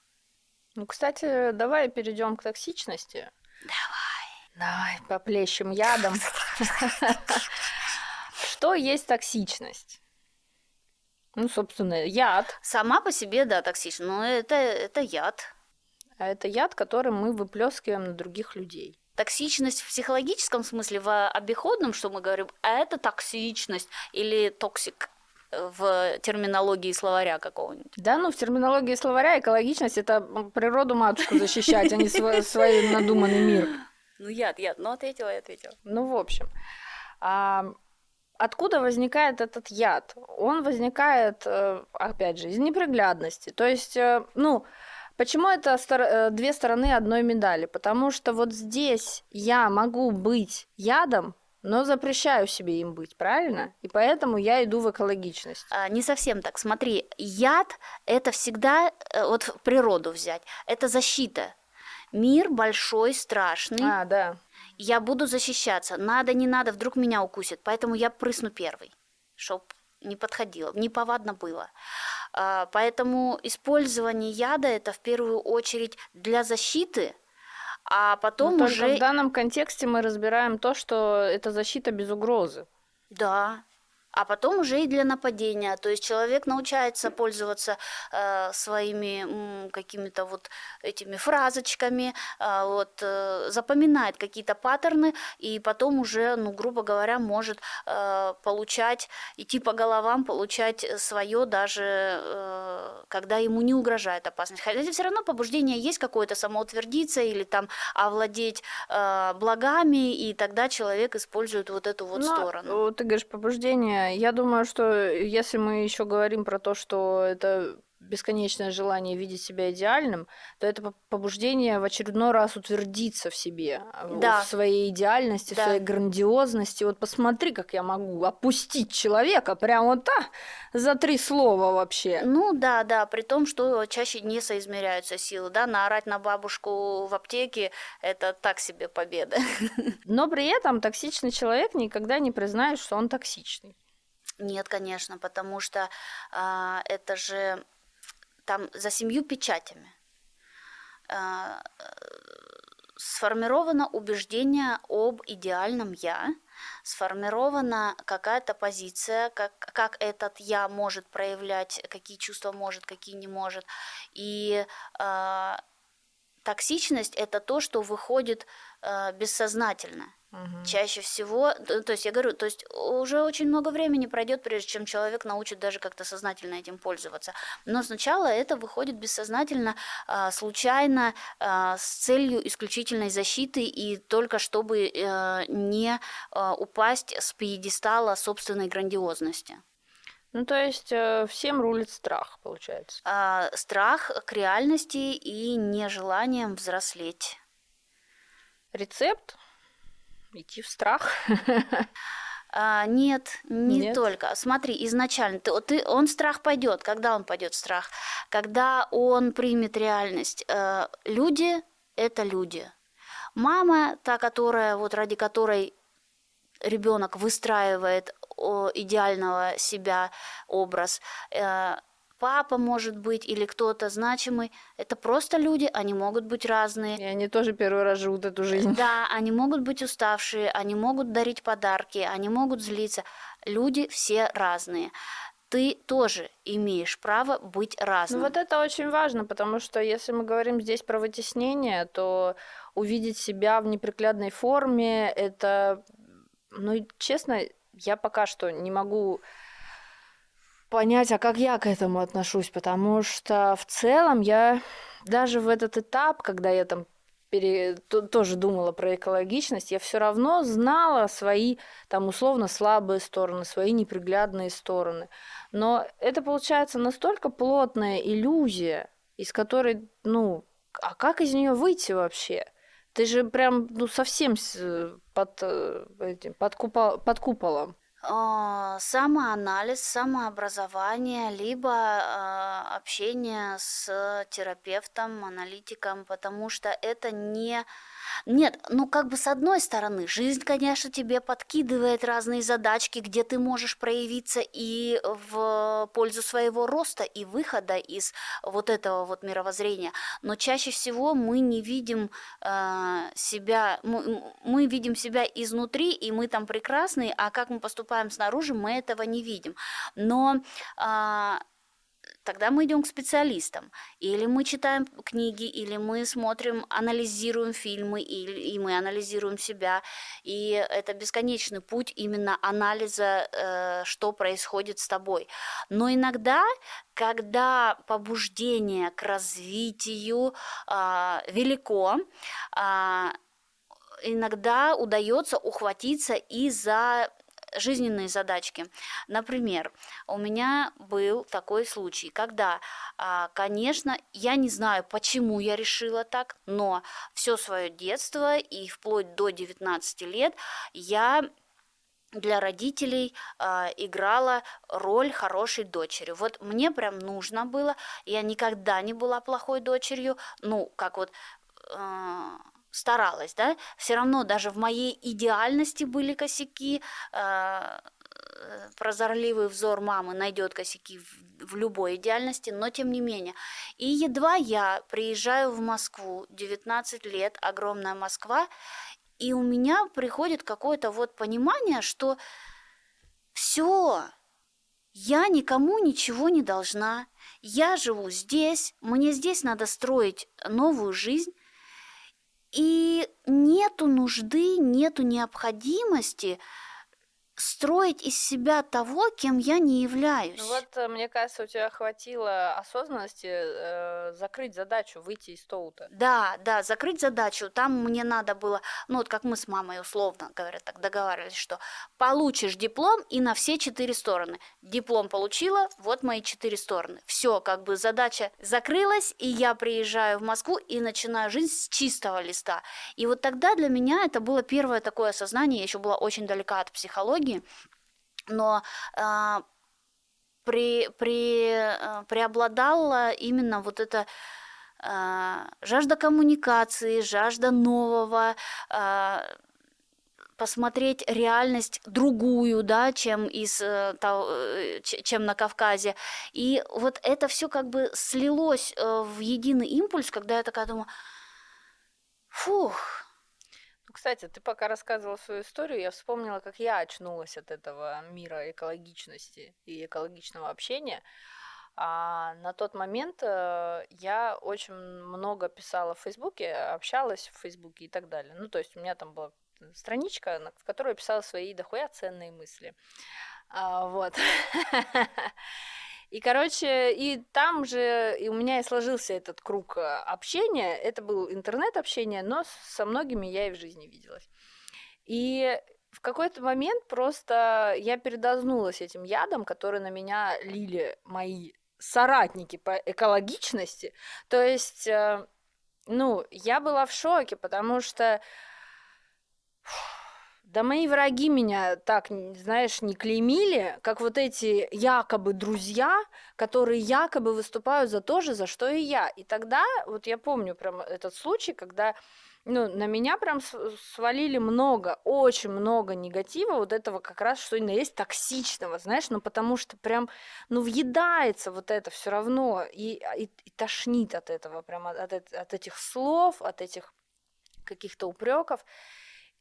Ну, кстати, давай перейдем к токсичности. Давай. Давай, поплещем ядом. Что есть токсичность? Ну, собственно, яд. Сама по себе, да, токсична, но это, это яд. А это яд, который мы выплескиваем на других людей. Токсичность в психологическом смысле, в обиходном, что мы говорим, а это токсичность или токсик э, в терминологии словаря какого-нибудь. Да, ну в терминологии словаря экологичность это природу матушку защищать, а не свой, свой надуманный мир. Ну, яд, яд. Ну, ответила и ответила. Ну, в общем, а, откуда возникает этот яд? Он возникает, э, опять же, из неприглядности. То есть, э, ну, почему это стор- э, две стороны одной медали? Потому что вот здесь я могу быть ядом, но запрещаю себе им быть, правильно? И поэтому я иду в экологичность. А, Не совсем так. Смотри, яд – это всегда, э, вот в природу взять, это защита. Мир большой, страшный. А, да. Я буду защищаться. Надо, не надо, вдруг меня укусит. Поэтому я прысну первый, чтоб не подходило, неповадно было. А, Поэтому использование яда – это в первую очередь для защиты, а потом Но уже... в данном контексте мы разбираем то, что это защита без угрозы. Да. А потом уже и для нападения. То есть человек научается пользоваться э, своими какими-то вот этими фразочками, э, вот, э, запоминает какие-то паттерны, и потом уже, ну, грубо говоря, может э, получать, идти по головам, получать свое даже, э, когда ему не угрожает опасность. Хотя все равно побуждение есть какое-то самоутвердиться или там овладеть э, благами, и тогда человек использует вот эту вот Но, сторону. вот ты говоришь побуждение. Я думаю, что если мы еще говорим про то, что это бесконечное желание видеть себя идеальным, то это по- побуждение в очередной раз утвердиться в себе, в- Да. в своей идеальности, Да. в своей грандиозности. Вот посмотри, как я могу опустить человека прямо вот так, за три слова вообще. Ну да, да, при том, что чаще не соизмеряются силы, да, наорать на бабушку в аптеке – это так себе победа. Но при этом токсичный человек никогда не признает, что он токсичный. Нет, конечно, потому что а, это же там за семью печатями а, э, сформировано убеждение об идеальном я, сформирована какая-то позиция, как, как этот я может проявлять, какие чувства может, какие не может. И а, токсичность это то, что выходит а, бессознательно. Мгм. Чаще всего, то есть я говорю, то есть уже очень много времени пройдет, прежде чем человек научит даже как-то сознательно этим пользоваться. Но сначала это выходит бессознательно, а, случайно, а, с целью исключительной защиты и только чтобы э, не упасть с пьедестала собственной грандиозности. Ну, то есть э, всем рулит страх, получается. А, Страх к реальности и нежеланием взрослеть. Рецепт? Идти в страх. А, нет, не Нет? только. Смотри, изначально ты, ты, он страх пойдет. Когда он пойдет в страх? Когда он примет реальность. Э, люди это люди. Мама, та, которая, вот ради которой ребенок выстраивает идеального себя образ, э, папа может быть или кто-то значимый. Это просто люди, они могут быть разные. И они тоже первый раз живут эту жизнь. Да, они могут быть уставшие, они могут дарить подарки, они могут злиться. Люди все разные ты тоже имеешь право быть разным. Ну вот это очень важно, потому что если мы говорим здесь про вытеснение, то увидеть себя в неприглядной форме, это, ну честно, я пока что не могу понять, а как я к этому отношусь, потому что в целом я даже в этот этап, когда я там пере... тоже думала про экологичность, я все равно знала свои там условно слабые стороны, свои неприглядные стороны. Но это получается настолько плотная иллюзия, из которой, ну, а как из нее выйти вообще? Ты же прям, ну, совсем под, э, этим, под, купол, под куполом. А, самоанализ, самообразование, либо э, общение с терапевтом, аналитиком, потому что это не нет, ну как бы с одной стороны, жизнь, конечно, тебе подкидывает разные задачки, где ты можешь проявиться и в пользу своего роста и выхода из вот этого вот мировоззрения. Но чаще всего мы не видим э, себя, мы, мы видим себя изнутри, и мы там прекрасные, а как мы поступаем снаружи, мы этого не видим. Но э, тогда мы идем к специалистам. Или мы читаем книги, или мы смотрим, анализируем фильмы, или, и мы анализируем себя. И это бесконечный путь именно анализа, э, что происходит с тобой. Но иногда, когда побуждение к развитию э, велико, э, иногда удается ухватиться и за жизненные задачки. Например, у меня был такой случай, когда, а, конечно, я не знаю, почему я решила так, но все свое детство и вплоть до 19 лет я для родителей э, играла роль хорошей дочери. Вот мне прям нужно было, я никогда не была плохой дочерью, ну, как вот э, старалась, да, все равно даже в моей идеальности были косяки, э, прозорливый взор мамы найдет косяки в, любой идеальности, но тем не менее. И едва я приезжаю в Москву, 19 лет, огромная Москва, и у меня приходит какое-то вот понимание, что все, я никому ничего не должна, я живу здесь, мне здесь надо строить новую жизнь, и нету нужды, нету необходимости строить из себя того, кем я не являюсь. Ну вот, э, мне кажется, у тебя хватило осознанности э, закрыть задачу, выйти из Тоута. Да, да, закрыть задачу. Там мне надо было, ну вот как мы с мамой условно, говорят, так договаривались, что получишь диплом и на все четыре стороны. Диплом получила, вот мои четыре стороны. Все, как бы задача закрылась, и я приезжаю в Москву и начинаю жизнь с чистого листа. И вот тогда для меня это было первое такое осознание, я еще была очень далека от психологии, книги, но э, при, при, э, преобладала именно вот эта э, жажда коммуникации, жажда нового, э, посмотреть реальность другую, да, чем из чем на Кавказе. И вот это все как бы слилось в единый импульс, когда я такая думаю, фух, кстати, ты пока рассказывала свою историю, я вспомнила, как я очнулась от этого мира экологичности и экологичного общения. А на тот момент э, я очень много писала в Фейсбуке, общалась в Фейсбуке и так далее. Ну, то есть у меня там была страничка, в которой я писала свои дохуя ценные мысли. А, вот. И, короче, и там же и у меня и сложился этот круг э, общения. Это был интернет-общение, но со многими я и в жизни виделась. И в какой-то момент просто я передознулась этим ядом, который на меня лили мои соратники по экологичности. То есть, э, ну, я была в шоке, потому что да мои враги меня так, знаешь, не клеймили, как вот эти якобы друзья, которые якобы выступают за то же, за что и я. И тогда, вот я помню прям этот случай, когда ну, на меня прям свалили много, очень много негатива, вот этого как раз, что именно есть токсичного, знаешь, ну, потому что прям, ну, въедается вот это все равно, и, и, и тошнит от этого, прям от, от, от этих слов, от этих каких-то упреков.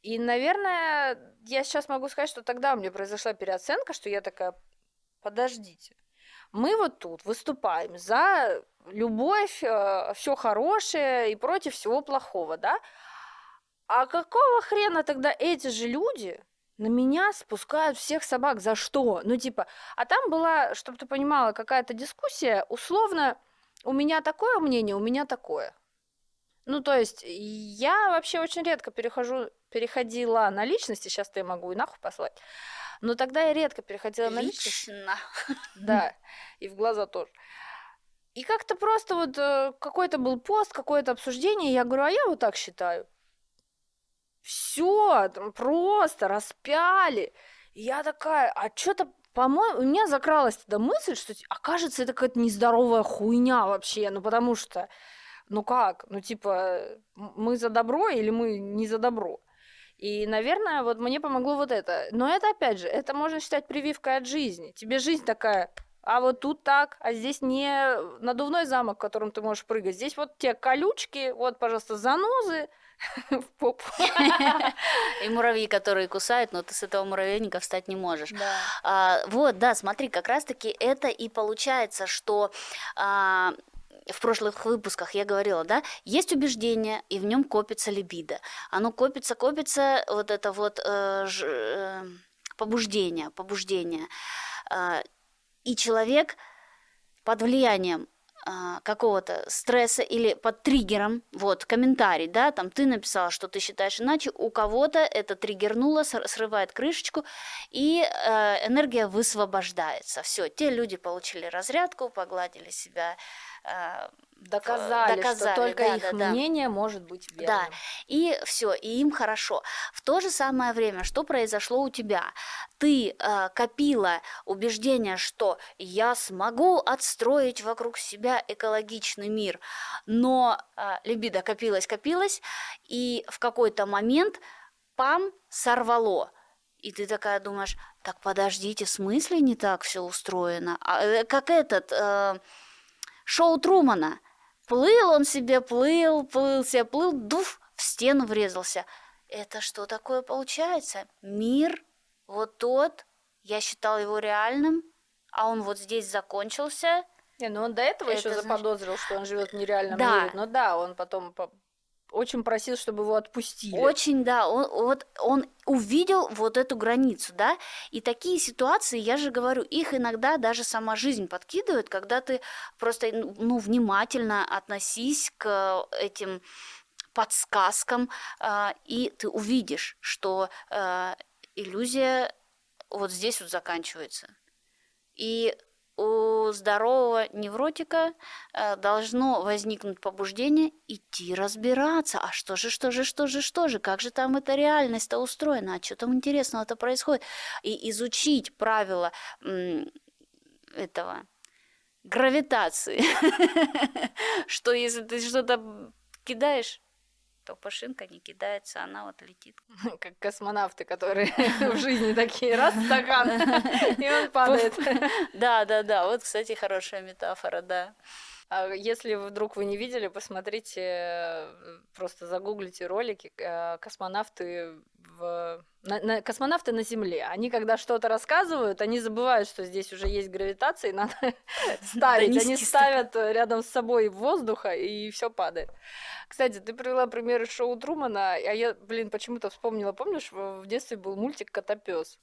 И, наверное, я сейчас могу сказать, что тогда у меня произошла переоценка, что я такая, подождите, мы вот тут выступаем за любовь, э, все хорошее и против всего плохого, да? А какого хрена тогда эти же люди на меня спускают всех собак? За что? Ну, типа, а там была, чтобы ты понимала, какая-то дискуссия, условно, у меня такое мнение, у меня такое. Ну, то есть, я вообще очень редко перехожу, переходила на личности, сейчас я могу и нахуй послать. Но тогда я редко переходила Лично. на личность. Да, и в глаза тоже. И как-то просто вот э, какой-то был пост, какое-то обсуждение, я говорю, а я вот так считаю. Все, просто распяли. И я такая, а что-то, по-моему, у меня закралась тогда мысль, что, окажется, это какая-то нездоровая хуйня вообще, ну потому что, ну как, ну типа, мы за добро или мы не за добро? И, наверное, вот мне помогло вот это. Но это, опять же, это можно считать прививкой от жизни. Тебе жизнь такая, а вот тут так, а здесь не надувной замок, в котором ты можешь прыгать. Здесь вот те колючки, вот, пожалуйста, занозы в попу. И муравьи, которые кусают, но ты с этого муравейника встать не можешь. Да. А, вот, да, смотри, как раз-таки это и получается, что а, в прошлых выпусках я говорила, да, есть убеждение, и в нем копится либидо. Оно копится, копится, вот это вот э, ж, э, побуждение, побуждение. Э, и человек под влиянием а, какого-то стресса или под триггером, вот, комментарий, да, там ты написала, что ты считаешь иначе, у кого-то это триггернуло, срывает крышечку, и э, энергия высвобождается. Все, те люди получили разрядку, погладили себя Э, доказали, доказали, что только да, их да, мнение да. может быть верным. Да, и все, и им хорошо. В то же самое время, что произошло у тебя? Ты э, копила убеждение, что я смогу отстроить вокруг себя экологичный мир, но э, либидо копилась, копилась, и в какой-то момент пам сорвало. И ты такая думаешь, так подождите, в смысле не так все устроено? А, э, как этот... Э, Шоу Трумана. Плыл он себе, плыл, плыл себе, плыл, дуф, в стену врезался. Это что такое получается? Мир, вот тот, я считал его реальным, а он вот здесь закончился. Не, ну он до этого это еще заподозрил, значит... что он живет в нереальном да. мире. Но да, он потом очень просил, чтобы его отпустили. Очень, да. Он, вот он увидел вот эту границу, да. И такие ситуации, я же говорю, их иногда даже сама жизнь подкидывает, когда ты просто, ну, внимательно относись к этим подсказкам, э, и ты увидишь, что э, иллюзия вот здесь вот заканчивается. И у здорового невротика э, должно возникнуть побуждение идти разбираться. А что же, что же, что же, что же, как же там эта реальность-то устроена, а что там интересного-то происходит. И изучить правила этого гравитации, что если ты что-то кидаешь, то пушинка не кидается, она вот летит. Как космонавты, которые в жизни такие, раз стакан, и он падает. Да, да, да, вот, кстати, хорошая метафора, да. А если вдруг вы не видели, посмотрите, э, просто загуглите ролики э, космонавты в на, на, космонавты на Земле. Они когда что-то рассказывают, они забывают, что здесь уже есть гравитация, и надо ставить. Они ставят рядом с собой воздуха, и все падает. Кстати, ты привела пример шоу Трумана, а я, блин, почему-то вспомнила, помнишь, в детстве был мультик Котопес.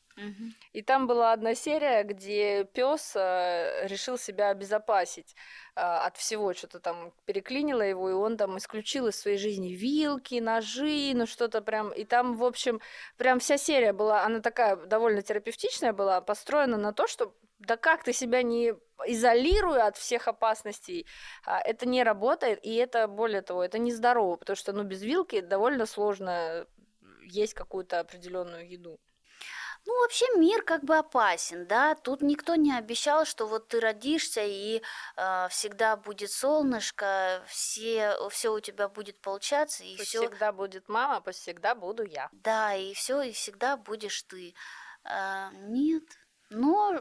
И там была одна серия, где пес э, решил себя обезопасить э, от всего, что-то там переклинило его, и он там исключил из своей жизни вилки, ножи, ну что-то прям. И там, в общем, прям вся серия была, она такая довольно терапевтичная была, построена на то, что да как ты себя не изолируя от всех опасностей, а, это не работает, и это, более того, это нездорово, потому что, ну, без вилки довольно сложно есть какую-то определенную еду. Ну, вообще мир как бы опасен, да. Тут никто не обещал, что вот ты родишься и э, всегда будет солнышко, все, все у тебя будет получаться и Пусть все. всегда будет мама, пусть всегда буду я. Да, и все, и всегда будешь ты. А, нет. Но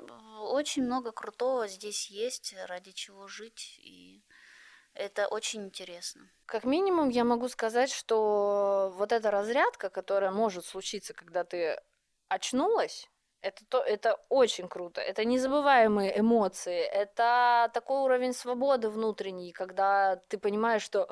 очень много крутого здесь есть, ради чего жить, и это очень интересно. Как минимум, я могу сказать, что вот эта разрядка, которая может случиться, когда ты очнулась, это, то, это очень круто. Это незабываемые эмоции. Это такой уровень свободы внутренней, когда ты понимаешь, что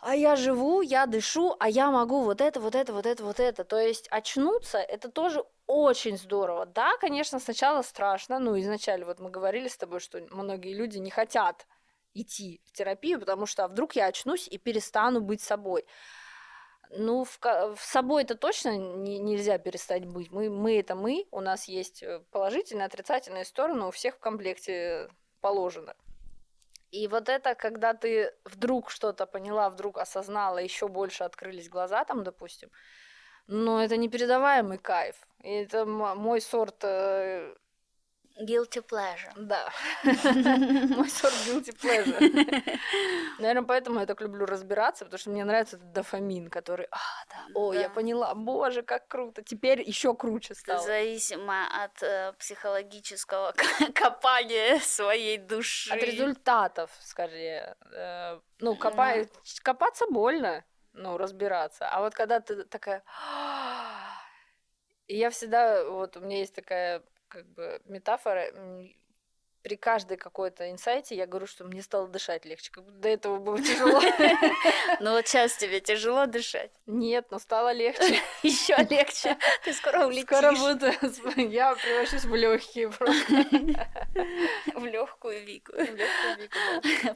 а я живу, я дышу, а я могу вот это, вот это, вот это, вот это. То есть очнуться, это тоже очень здорово. Да, конечно, сначала страшно. Ну, изначально вот мы говорили с тобой, что многие люди не хотят идти в терапию, потому что а вдруг я очнусь и перестану быть собой. Ну, в, в собой это точно не, нельзя перестать быть. Мы, мы это мы, у нас есть э, положительные, отрицательные стороны, у всех в комплекте положено. И вот это, когда ты вдруг что-то поняла, вдруг осознала, еще больше открылись глаза там, допустим, но это непередаваемый кайф. И это мой сорт э, Guilty pleasure. Да. Мой сорт guilty pleasure. Наверное, поэтому я так люблю разбираться, потому что мне нравится этот дофамин, который, а, да, о, да. я поняла, боже, как круто, теперь еще круче стало. Зависимо от э, психологического копания своей души. От результатов, скорее. Э, ну, копа... да. копаться больно, ну, разбираться. А вот когда ты такая... И я всегда, вот у меня есть такая как бы метафора. При каждой какой-то инсайте я говорю, что мне стало дышать легче. Как будто до этого было тяжело. Ну вот сейчас тебе тяжело дышать. Нет, но стало легче. Еще легче. Ты скоро улетишь. Скоро буду. Я превращусь в легкие просто. В легкую Вику.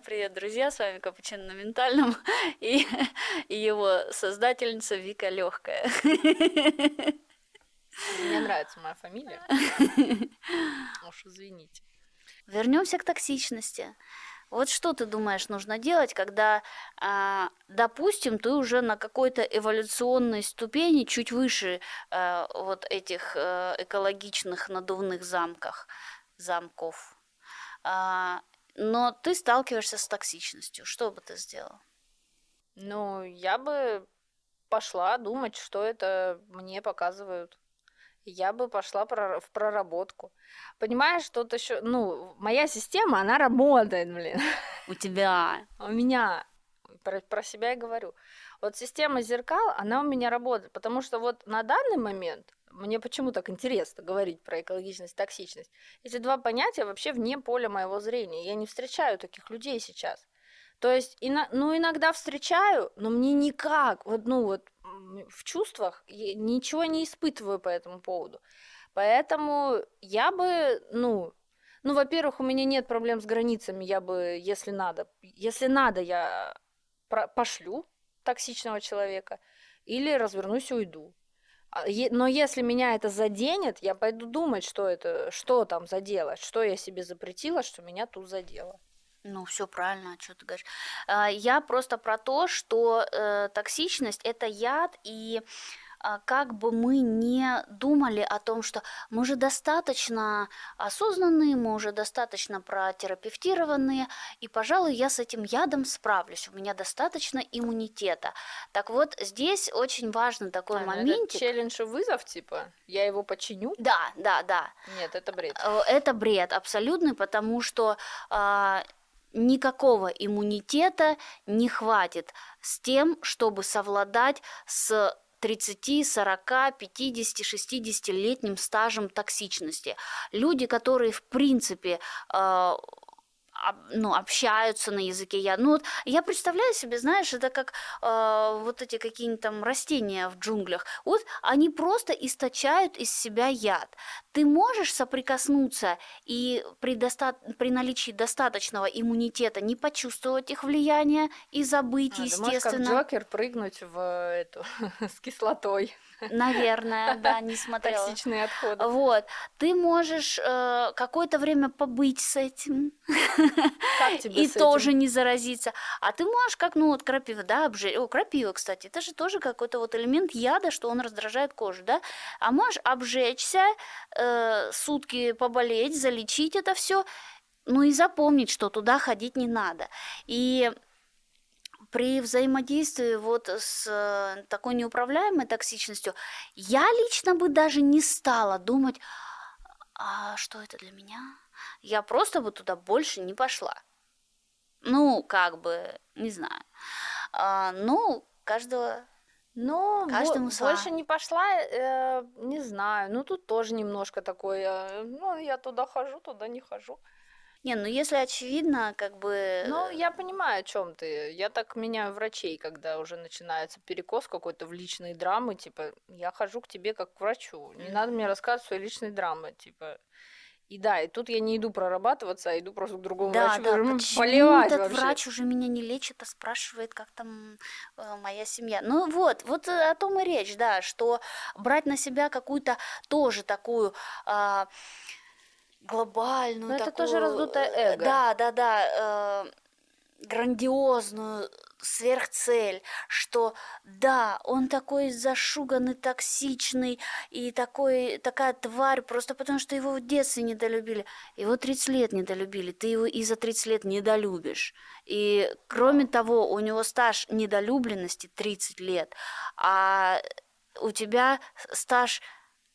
Привет, друзья, с вами Капучино на ментальном и его создательница Вика Легкая. Мне нравится моя фамилия. Уж извините. Вернемся к токсичности. Вот что ты думаешь нужно делать, когда, а, допустим, ты уже на какой-то эволюционной ступени чуть выше а, вот этих а, экологичных надувных замках, замков, но ты сталкиваешься с токсичностью. Что бы ты сделал? Ну, я бы пошла думать, что это мне показывают я бы пошла в проработку. Понимаешь, тут еще, ну, моя система, она работает, блин. У тебя. У меня. Про, про себя я говорю. Вот система зеркал, она у меня работает, потому что вот на данный момент мне почему так интересно говорить про экологичность, токсичность. Эти два понятия вообще вне поля моего зрения. Я не встречаю таких людей сейчас. То есть, ну, иногда встречаю, но мне никак, вот, ну, вот, в чувствах ничего не испытываю по этому поводу. Поэтому я бы, ну, ну, во-первых, у меня нет проблем с границами, я бы, если надо, если надо, я пошлю токсичного человека или развернусь и уйду. А, но если меня это заденет, я пойду думать, что это, что там задело, что я себе запретила, что меня тут задело. Ну, все правильно, что ты говоришь. А, я просто про то, что э, токсичность это яд, и э, как бы мы не думали о том, что мы уже достаточно осознанные, мы уже достаточно протерапевтированные, и, пожалуй, я с этим ядом справлюсь, у меня достаточно иммунитета. Так вот, здесь очень важный такой а, момент. Это челлендж и вызов, типа, я его починю? Да, да, да. Нет, это бред. Э, это бред абсолютный, потому что э, никакого иммунитета не хватит с тем, чтобы совладать с 30, 40, 50, 60-летним стажем токсичности. Люди, которые, в принципе, э, ну, общаются на языке я. Ну, вот я представляю себе, знаешь, это как э, вот эти какие-нибудь там растения в джунглях. Вот они просто источают из себя яд. Ты можешь соприкоснуться и при, доста- при наличии достаточного иммунитета не почувствовать их влияние и забыть, а, естественно. Ты можешь как Джокер прыгнуть в эту с кислотой. Наверное, да, не смотрела. Токсичные отходы. Вот. Ты можешь э, какое-то время побыть с этим. Как тебе И с тоже этим? не заразиться. А ты можешь, как, ну, вот крапива, да, обжечь. О, крапива, кстати, это же тоже какой-то вот элемент яда, что он раздражает кожу, да. А можешь обжечься, э, сутки поболеть, залечить это все, ну и запомнить, что туда ходить не надо. И при взаимодействии вот с э, такой неуправляемой токсичностью я лично бы даже не стала думать, а что это для меня? Я просто бы туда больше не пошла. Ну, как бы, не знаю. А, ну, каждого Ну, Каждому своя. больше не пошла, э, не знаю. Ну, тут тоже немножко такое, ну, я туда хожу, туда не хожу. Не, ну если очевидно, как бы... Ну, я понимаю, о чем ты. Я так меняю врачей, когда уже начинается перекос какой-то в личные драмы, типа, я хожу к тебе как к врачу. Не Мгм. надо мне рассказывать свои личные драмы, типа. И да, и тут я не иду прорабатываться, а иду просто к другому Да, врачу, да, говорю, «М, почему этот вообще. врач уже меня не лечит, а спрашивает, как там э, моя семья. Ну вот, вот э, о том и речь, да, что брать на себя какую-то тоже такую а, глобальную, Но это такую, тоже раздутое э, эго. Да, да, да, э, грандиозную сверхцель, что да, он такой зашуганный, токсичный и такой, такая тварь, просто потому что его в детстве недолюбили. Его 30 лет недолюбили, ты его и за 30 лет недолюбишь. И кроме того, у него стаж недолюбленности 30 лет, а у тебя стаж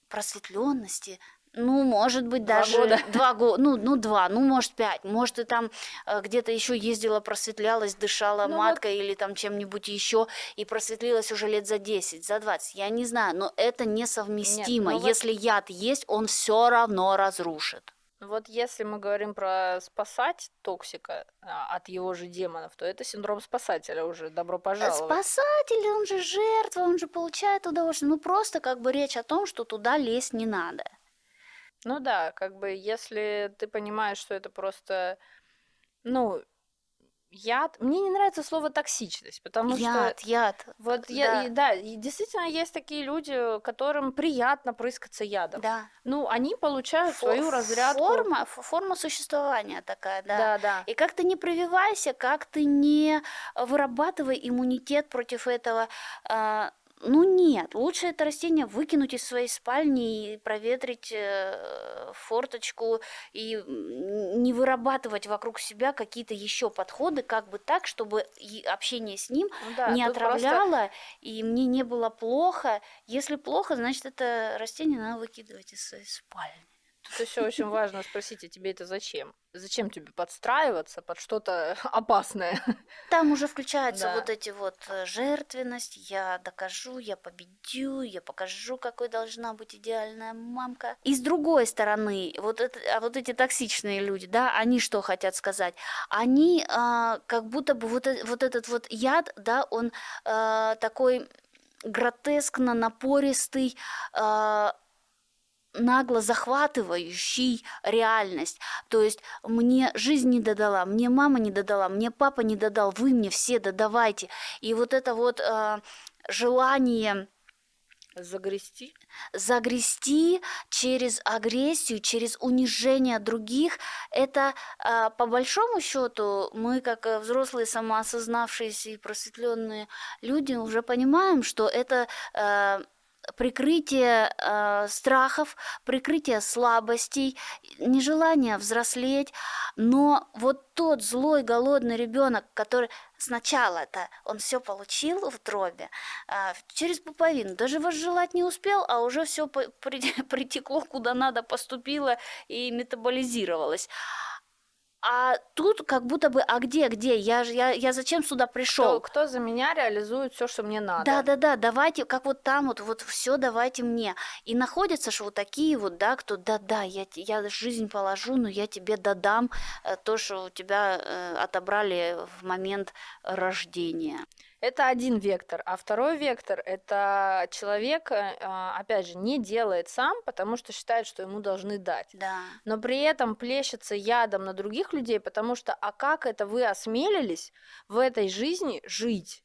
просветленности ну, может быть, Два даже года. два года, ну, ну, два, ну, может, пять. Может, ты там э, где-то еще ездила, просветлялась, дышала Ну, вот- маткой или там чем-нибудь еще, и просветлилась уже лет за 10, за 20. Я не знаю, но это несовместимо. ну вот- Если яд есть, он все равно разрушит. Вот если мы говорим про спасать токсика а, от его же демонов, то это синдром спасателя уже. Добро пожаловать. Спасатель, он же жертва, он же получает удовольствие. Ну, просто как бы речь о том, что туда лезть не надо. Ну да, как бы если ты понимаешь, что это просто, ну, яд. Мне не нравится слово токсичность, потому яд, что яд. вот я, да. и, да, и действительно есть такие люди, которым приятно прыскаться ядом. Да. Ну, они получают Фо- свою разрядку. Форма, форма существования такая, да. Да, да. И как ты не прививайся, как ты не вырабатывай иммунитет против этого, а, ну нет, лучше это растение выкинуть из своей спальни и проветрить э, форточку и не вырабатывать вокруг себя какие-то еще подходы, как бы так, чтобы общение с ним Ну да, не тут просто- отравляло и мне не было плохо. Если плохо, значит это растение надо выкидывать из своей спальни. Тут еще очень важно спросить, а тебе это зачем? Зачем тебе подстраиваться под что-то опасное? Там уже включаются Да. вот эти вот э, жертвенность, я докажу, я победю, я покажу, какой должна быть идеальная мамка. И с другой стороны, вот, это, а вот эти токсичные люди, да, они что хотят сказать? Они а, как будто бы вот, э- вот этот вот яд, да, он а, такой гротескно напористый, а, нагло захватывающий реальность. То есть мне жизнь не додала, мне мама не додала, мне папа не додал, вы мне все додавайте. И вот это вот а, желание Загрести? загрести через агрессию, через унижение других, это а, по большому счету мы, как э, взрослые, самоосознавшиеся и просветленные люди, уже понимаем, что это а, прикрытие а, страхов, прикрытие слабостей, нежелание взрослеть, но вот тот злой, голодный ребенок, который сначала это он все получил в утробе, а, через пуповину, даже возжелать не успел, а уже все притекло куда надо, поступило и метаболизировалось. А тут как будто бы, а где, где? Я, же- я, я зачем сюда Кто, пришел? кто за меня реализует все, что мне надо? Да, да, да, давайте, как вот там вот, вот все давайте мне. И находятся же вот такие вот, да, кто, да, да, я, я жизнь положу, но я тебе додам э, то, что у тебя э, отобрали в момент рождения. Это один вектор. А второй вектор – это человек, э, опять же, не делает сам, потому что считает, что ему должны дать. Да. но при этом плещется ядом на других людей, потому что а как это вы осмелились в этой жизни жить?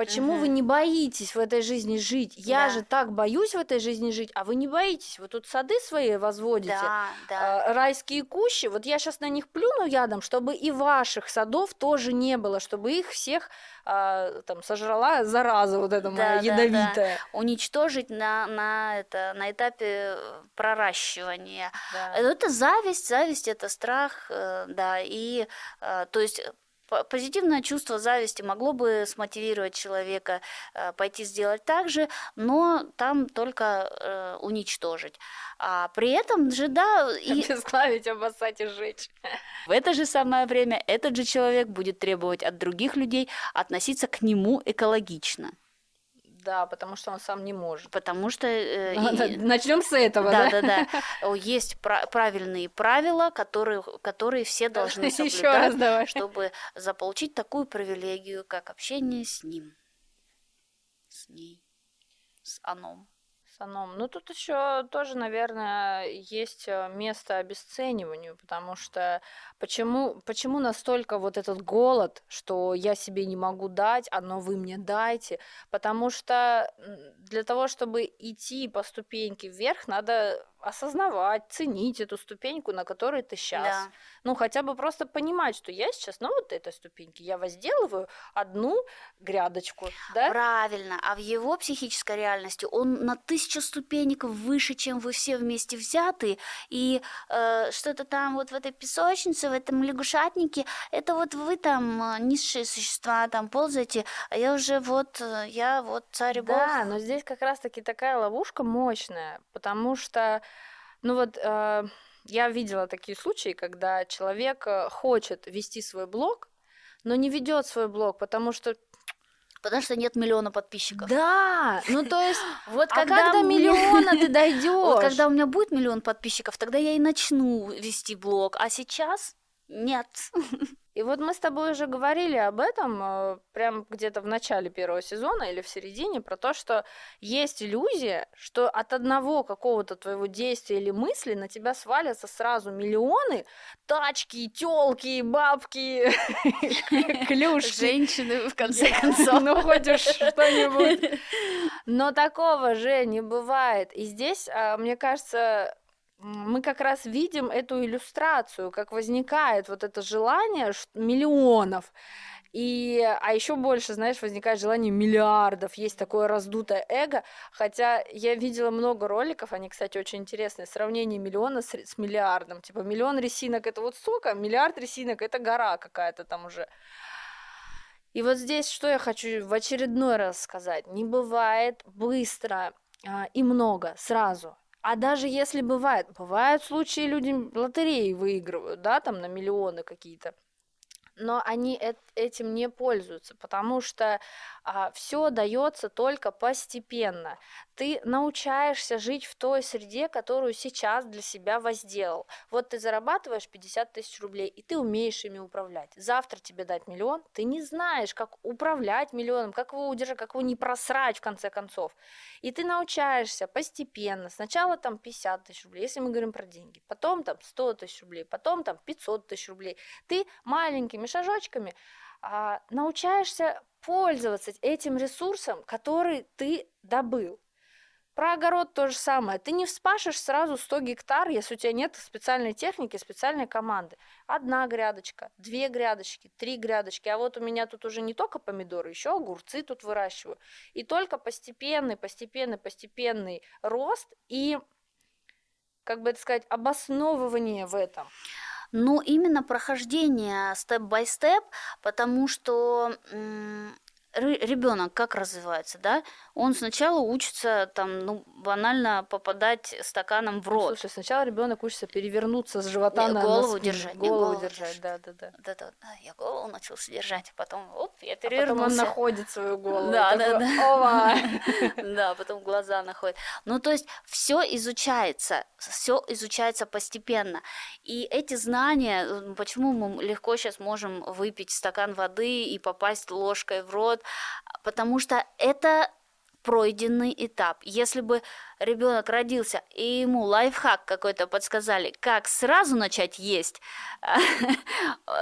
Почему Мгм. вы не боитесь в этой жизни жить? Я Да. же так боюсь в этой жизни жить, а вы не боитесь. Вы тут сады свои возводите, Да, да. а, райские кущи. Вот я сейчас на них плюну ядом, чтобы и ваших садов тоже не было, чтобы их всех а, там сожрала зараза вот эта моя Да, да, да. ядовитая. Уничтожить на, на, это, на этапе э, проращивания. Да. Э, Это зависть, зависть это страх, э, да, и э, то есть позитивное чувство зависти могло бы смотивировать человека э, пойти сделать так же, но там только э, уничтожить. А при этом же, да, и Обесславить, обоссать и сжечь. в это же самое время этот же человек будет требовать от других людей относиться к нему экологично, Да, потому что он сам не может. потому что э, и- Начнем с этого, Да, да? да, да. Есть пра- правильные правила, которые, которые все должны раз соблюдать, давай. чтобы заполучить такую привилегию, как общение с ним, с ней, с оном. Саном. Ну, тут еще тоже, наверное, есть э, место обесцениванию, потому что почему, почему настолько вот этот голод, что я себе не могу дать, а но вы мне дайте? Потому что для того, чтобы идти по ступеньке вверх, надо осознавать, ценить эту ступеньку, на которой ты сейчас. Да. Ну, хотя бы просто понимать, что я сейчас на вот этой ступеньке, я возделываю одну грядочку, да? Правильно. А в его психической реальности он на тысячу ступенек выше, чем вы все вместе взятые. И э, что-то там вот в этой песочнице, в этом лягушатнике, это вот вы там э, низшие существа там ползаете, а я уже вот, э, я вот царь бог. Да, но здесь как раз-таки такая ловушка мощная, потому что, ну вот, э, я видела такие случаи, когда человек э, хочет вести свой блог, но не ведет свой блог, потому что Потому что нет миллиона подписчиков. да, ну то есть, Вот а когда, до меня- миллиона ты дойдешь? Вот когда у меня будет миллион подписчиков, тогда я и начну вести блог. А сейчас нет. И вот мы с тобой уже говорили об этом э, прям где-то в начале первого сезона или в середине, про то, что есть иллюзия, что от одного какого-то твоего действия или мысли на тебя свалятся сразу миллионы тачки, телки, бабки, клюшки. Женщины, в конце концов. Ну, хоть уж что-нибудь. Но такого же не бывает. И здесь, а, мне кажется, мы как раз видим эту иллюстрацию, как возникает вот это желание миллионов. И, а еще больше, знаешь, возникает желание миллиардов, есть такое раздутое эго, хотя я видела много роликов, они, кстати, очень интересные, сравнение миллиона с, с миллиардом, типа миллион ресинок это вот столько, миллиард ресинок это гора какая-то там уже. И вот здесь что я хочу в очередной раз сказать. Не бывает быстро а, и много сразу. А даже если бывает, бывают случаи, люди лотереи выигрывают, да, там на миллионы какие-то. Но они эт- этим не пользуются, потому что все дается только постепенно. Ты научаешься жить в той среде, которую сейчас для себя возделал. Вот ты зарабатываешь 50 тысяч рублей, и ты умеешь ими управлять. Завтра тебе дать миллион, ты не знаешь, как управлять миллионом, как его удержать, как его не просрать в конце концов. И ты научаешься постепенно. Сначала там 50 тысяч рублей, если мы говорим про деньги. Потом там 100 тысяч рублей, потом там 500 тысяч рублей. Ты маленькими шажочками а, научаешься пользоваться этим ресурсом, который ты добыл. Про огород то же самое. Ты не вспашешь сразу 100 гектар, если у тебя нет специальной техники, специальной команды. Одна грядочка, две грядочки, три грядочки. А вот у меня тут уже не только помидоры, еще огурцы тут выращиваю. И только постепенный, постепенный, постепенный рост и, как бы это сказать, обосновывание в этом. Ну, именно прохождение степ-бай-степ, потому что ребенок как развивается, да? Он сначала учится там, ну, банально попадать стаканом в рот. Слушай, сначала ребенок учится перевернуться с живота Не, на голову на держать, голову, голову держать, да, да, да. Да, да, да, я голову начался держать, потом, оп, я А потом он перевернулся. находит свою голову. Да, и да, да. «Ова!» Да, потом глаза находит. Ну, то есть все изучается, все изучается постепенно. И эти знания, почему мы легко сейчас можем выпить стакан воды и попасть ложкой в рот, потому что это пройденный этап. Если бы ребенок родился и ему лайфхак какой-то подсказали, как сразу начать есть,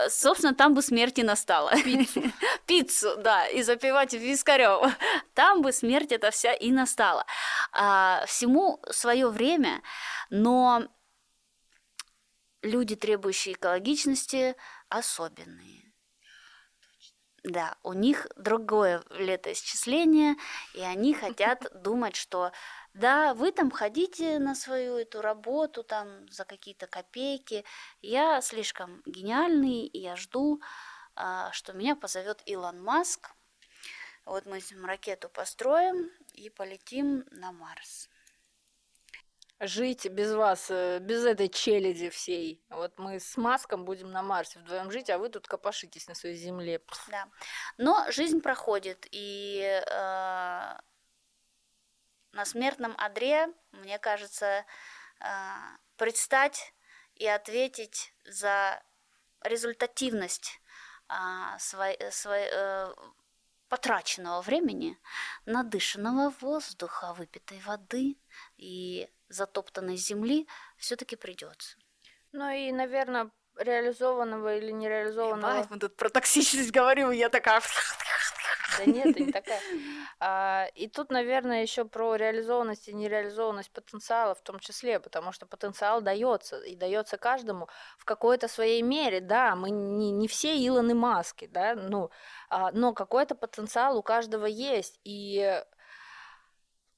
собственно, там бы смерти настала. Пиццу. Пиццу, да, и запивать вискарем. Там бы смерть эта вся и настала. А, всему свое время, но люди, требующие экологичности, особенные. Да, у них другое летоисчисление, и они хотят думать, что да, вы там ходите на свою эту работу там за какие-то копейки. Я слишком гениальный, и я жду, а, что меня позовет Илон Маск. Вот мы с ним ракету построим и полетим на Марс жить без вас, э, без этой челяди всей. Вот мы с Маском будем на Марсе вдвоем жить, а вы тут копошитесь на своей земле. Да. Но жизнь проходит, и э, на смертном одре, мне кажется, э, предстать и ответить за результативность э, свой, свой, э, потраченного времени, надышанного воздуха, выпитой воды и затоптанной земли все-таки придется. Ну и, наверное, реализованного или нереализованного. Ебать, мы тут про токсичность говорим, и я такая. Да нет, не такая. А, и тут, наверное, еще про реализованность и нереализованность потенциала в том числе, потому что потенциал дается, и дается каждому в какой-то своей мере. Да, мы не, не все Илоны Маски, да, ну, а, но какой-то потенциал у каждого есть. И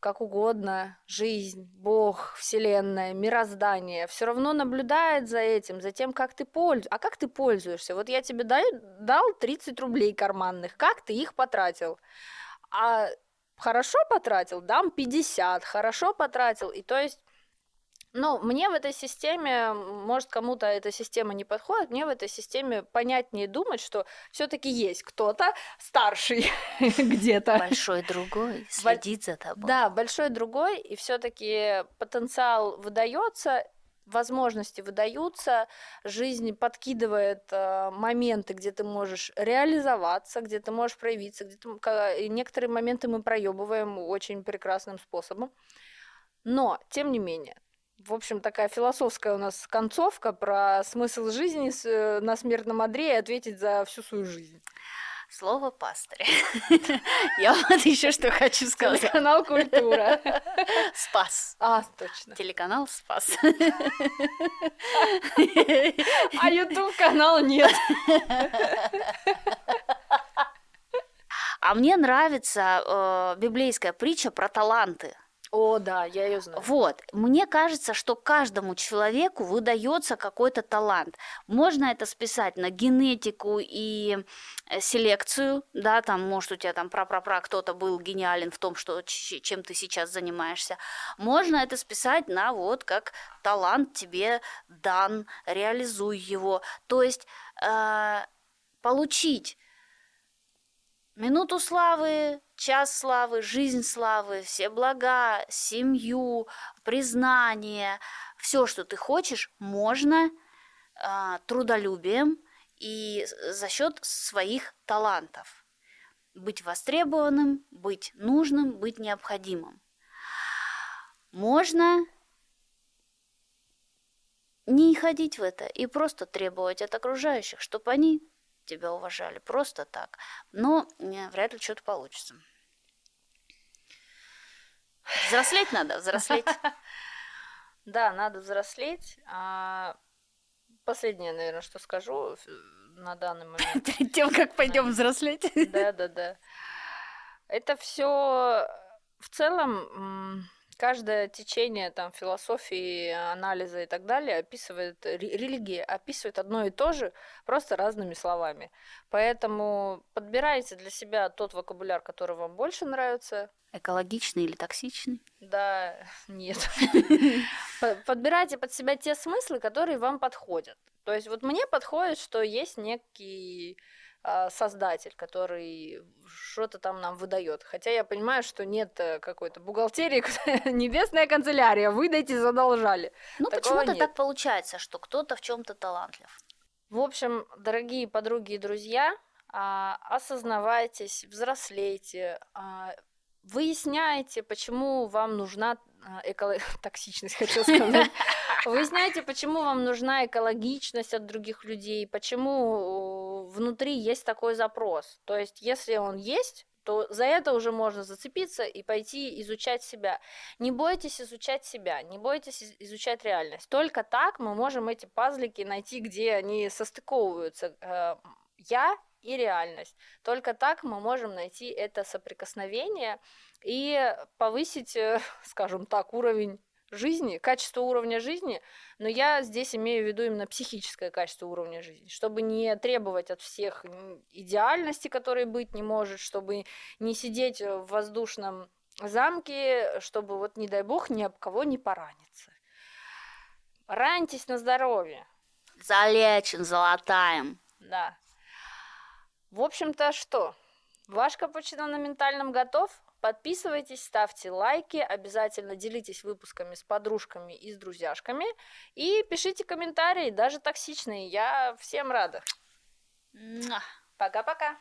как угодно, жизнь, Бог, Вселенная, мироздание, все равно наблюдает за этим, за тем, как ты пользуешься. А как ты пользуешься? Вот я тебе дай, дал 30 рублей карманных, как ты их потратил? А хорошо потратил, дам 50, хорошо потратил. И то есть ну, мне в этой системе, может, кому-то эта система не подходит, мне в этой системе понятнее думать, что все-таки есть кто-то старший где-то. Большой другой следит за тобой. Да, большой другой, и все-таки потенциал выдается, возможности выдаются, жизнь подкидывает э, моменты, где ты можешь реализоваться, где ты можешь проявиться, где ты, некоторые моменты мы проебываем очень прекрасным способом. Но, тем не менее, в общем, такая философская у нас концовка про смысл жизни э, на смертном одре и ответить за всю свою жизнь. Слово пастыря. Я вот еще что хочу сказать. Телеканал «Культура». Спас. А, точно. Телеканал «Спас». А YouTube-канал нет. А мне нравится э, библейская притча про таланты. О, да, я ее знаю. Вот, мне кажется, что каждому человеку выдается какой-то талант. Можно это списать на генетику и э, селекцию, да, там, может, у тебя там пра-пра-пра кто-то был гениален в том, что, чем ты сейчас занимаешься. Можно это списать на вот как талант тебе дан, реализуй его. То есть э, получить Минуту славы, час славы, жизнь славы, все блага, семью, признание, все, что ты хочешь, можно э, трудолюбием и за счет своих талантов. Быть востребованным, быть нужным, быть необходимым. Можно не ходить в это и просто требовать от окружающих, чтобы они тебя уважали просто так. Но не, вряд ли что-то получится. Взрослеть надо, взрослеть. Да, надо взрослеть. А последнее, наверное, что скажу на данный момент. Перед тем, как пойдем взрослеть. Да, да, да. Это все в целом каждое течение там философии, анализа и так далее описывает религия описывает одно и то же просто разными словами. Поэтому подбирайте для себя тот вокабуляр, который вам больше нравится. Экологичный или токсичный? Да, нет. Подбирайте под себя те смыслы, которые вам подходят. То есть вот мне подходит, что есть некий создатель, который что-то там нам выдает. Хотя я понимаю, что нет э, какой-то бухгалтерии, небесная канцелярия, выдайте, задолжали. Ну, почему-то так получается, что кто-то в чем-то талантлив. В общем, дорогие подруги и друзья, а, осознавайтесь, взрослейте, а, выясняйте, почему вам нужна а, эко... токсичность, хотел сказать. Выясняйте, почему вам нужна экологичность от других людей, почему внутри есть такой запрос. То есть, если он есть, то за это уже можно зацепиться и пойти изучать себя. Не бойтесь изучать себя, не бойтесь изучать реальность. Только так мы можем эти пазлики найти, где они состыковываются. Э, я и реальность. Только так мы можем найти это соприкосновение и повысить, э, скажем так, уровень жизни, качество уровня жизни, но я здесь имею в виду именно психическое качество уровня жизни, чтобы не требовать от всех идеальности, которой быть не может, чтобы не сидеть в воздушном замке, чтобы вот, не дай бог, ни об кого не пораниться. Раньтесь на здоровье. Залечим, золотаем. Да. В общем-то, что? Ваш капучино на ментальном готов? Подписывайтесь, ставьте лайки, обязательно делитесь выпусками с подружками и с друзьяшками и пишите комментарии, даже токсичные. Я всем рада. Пока-пока.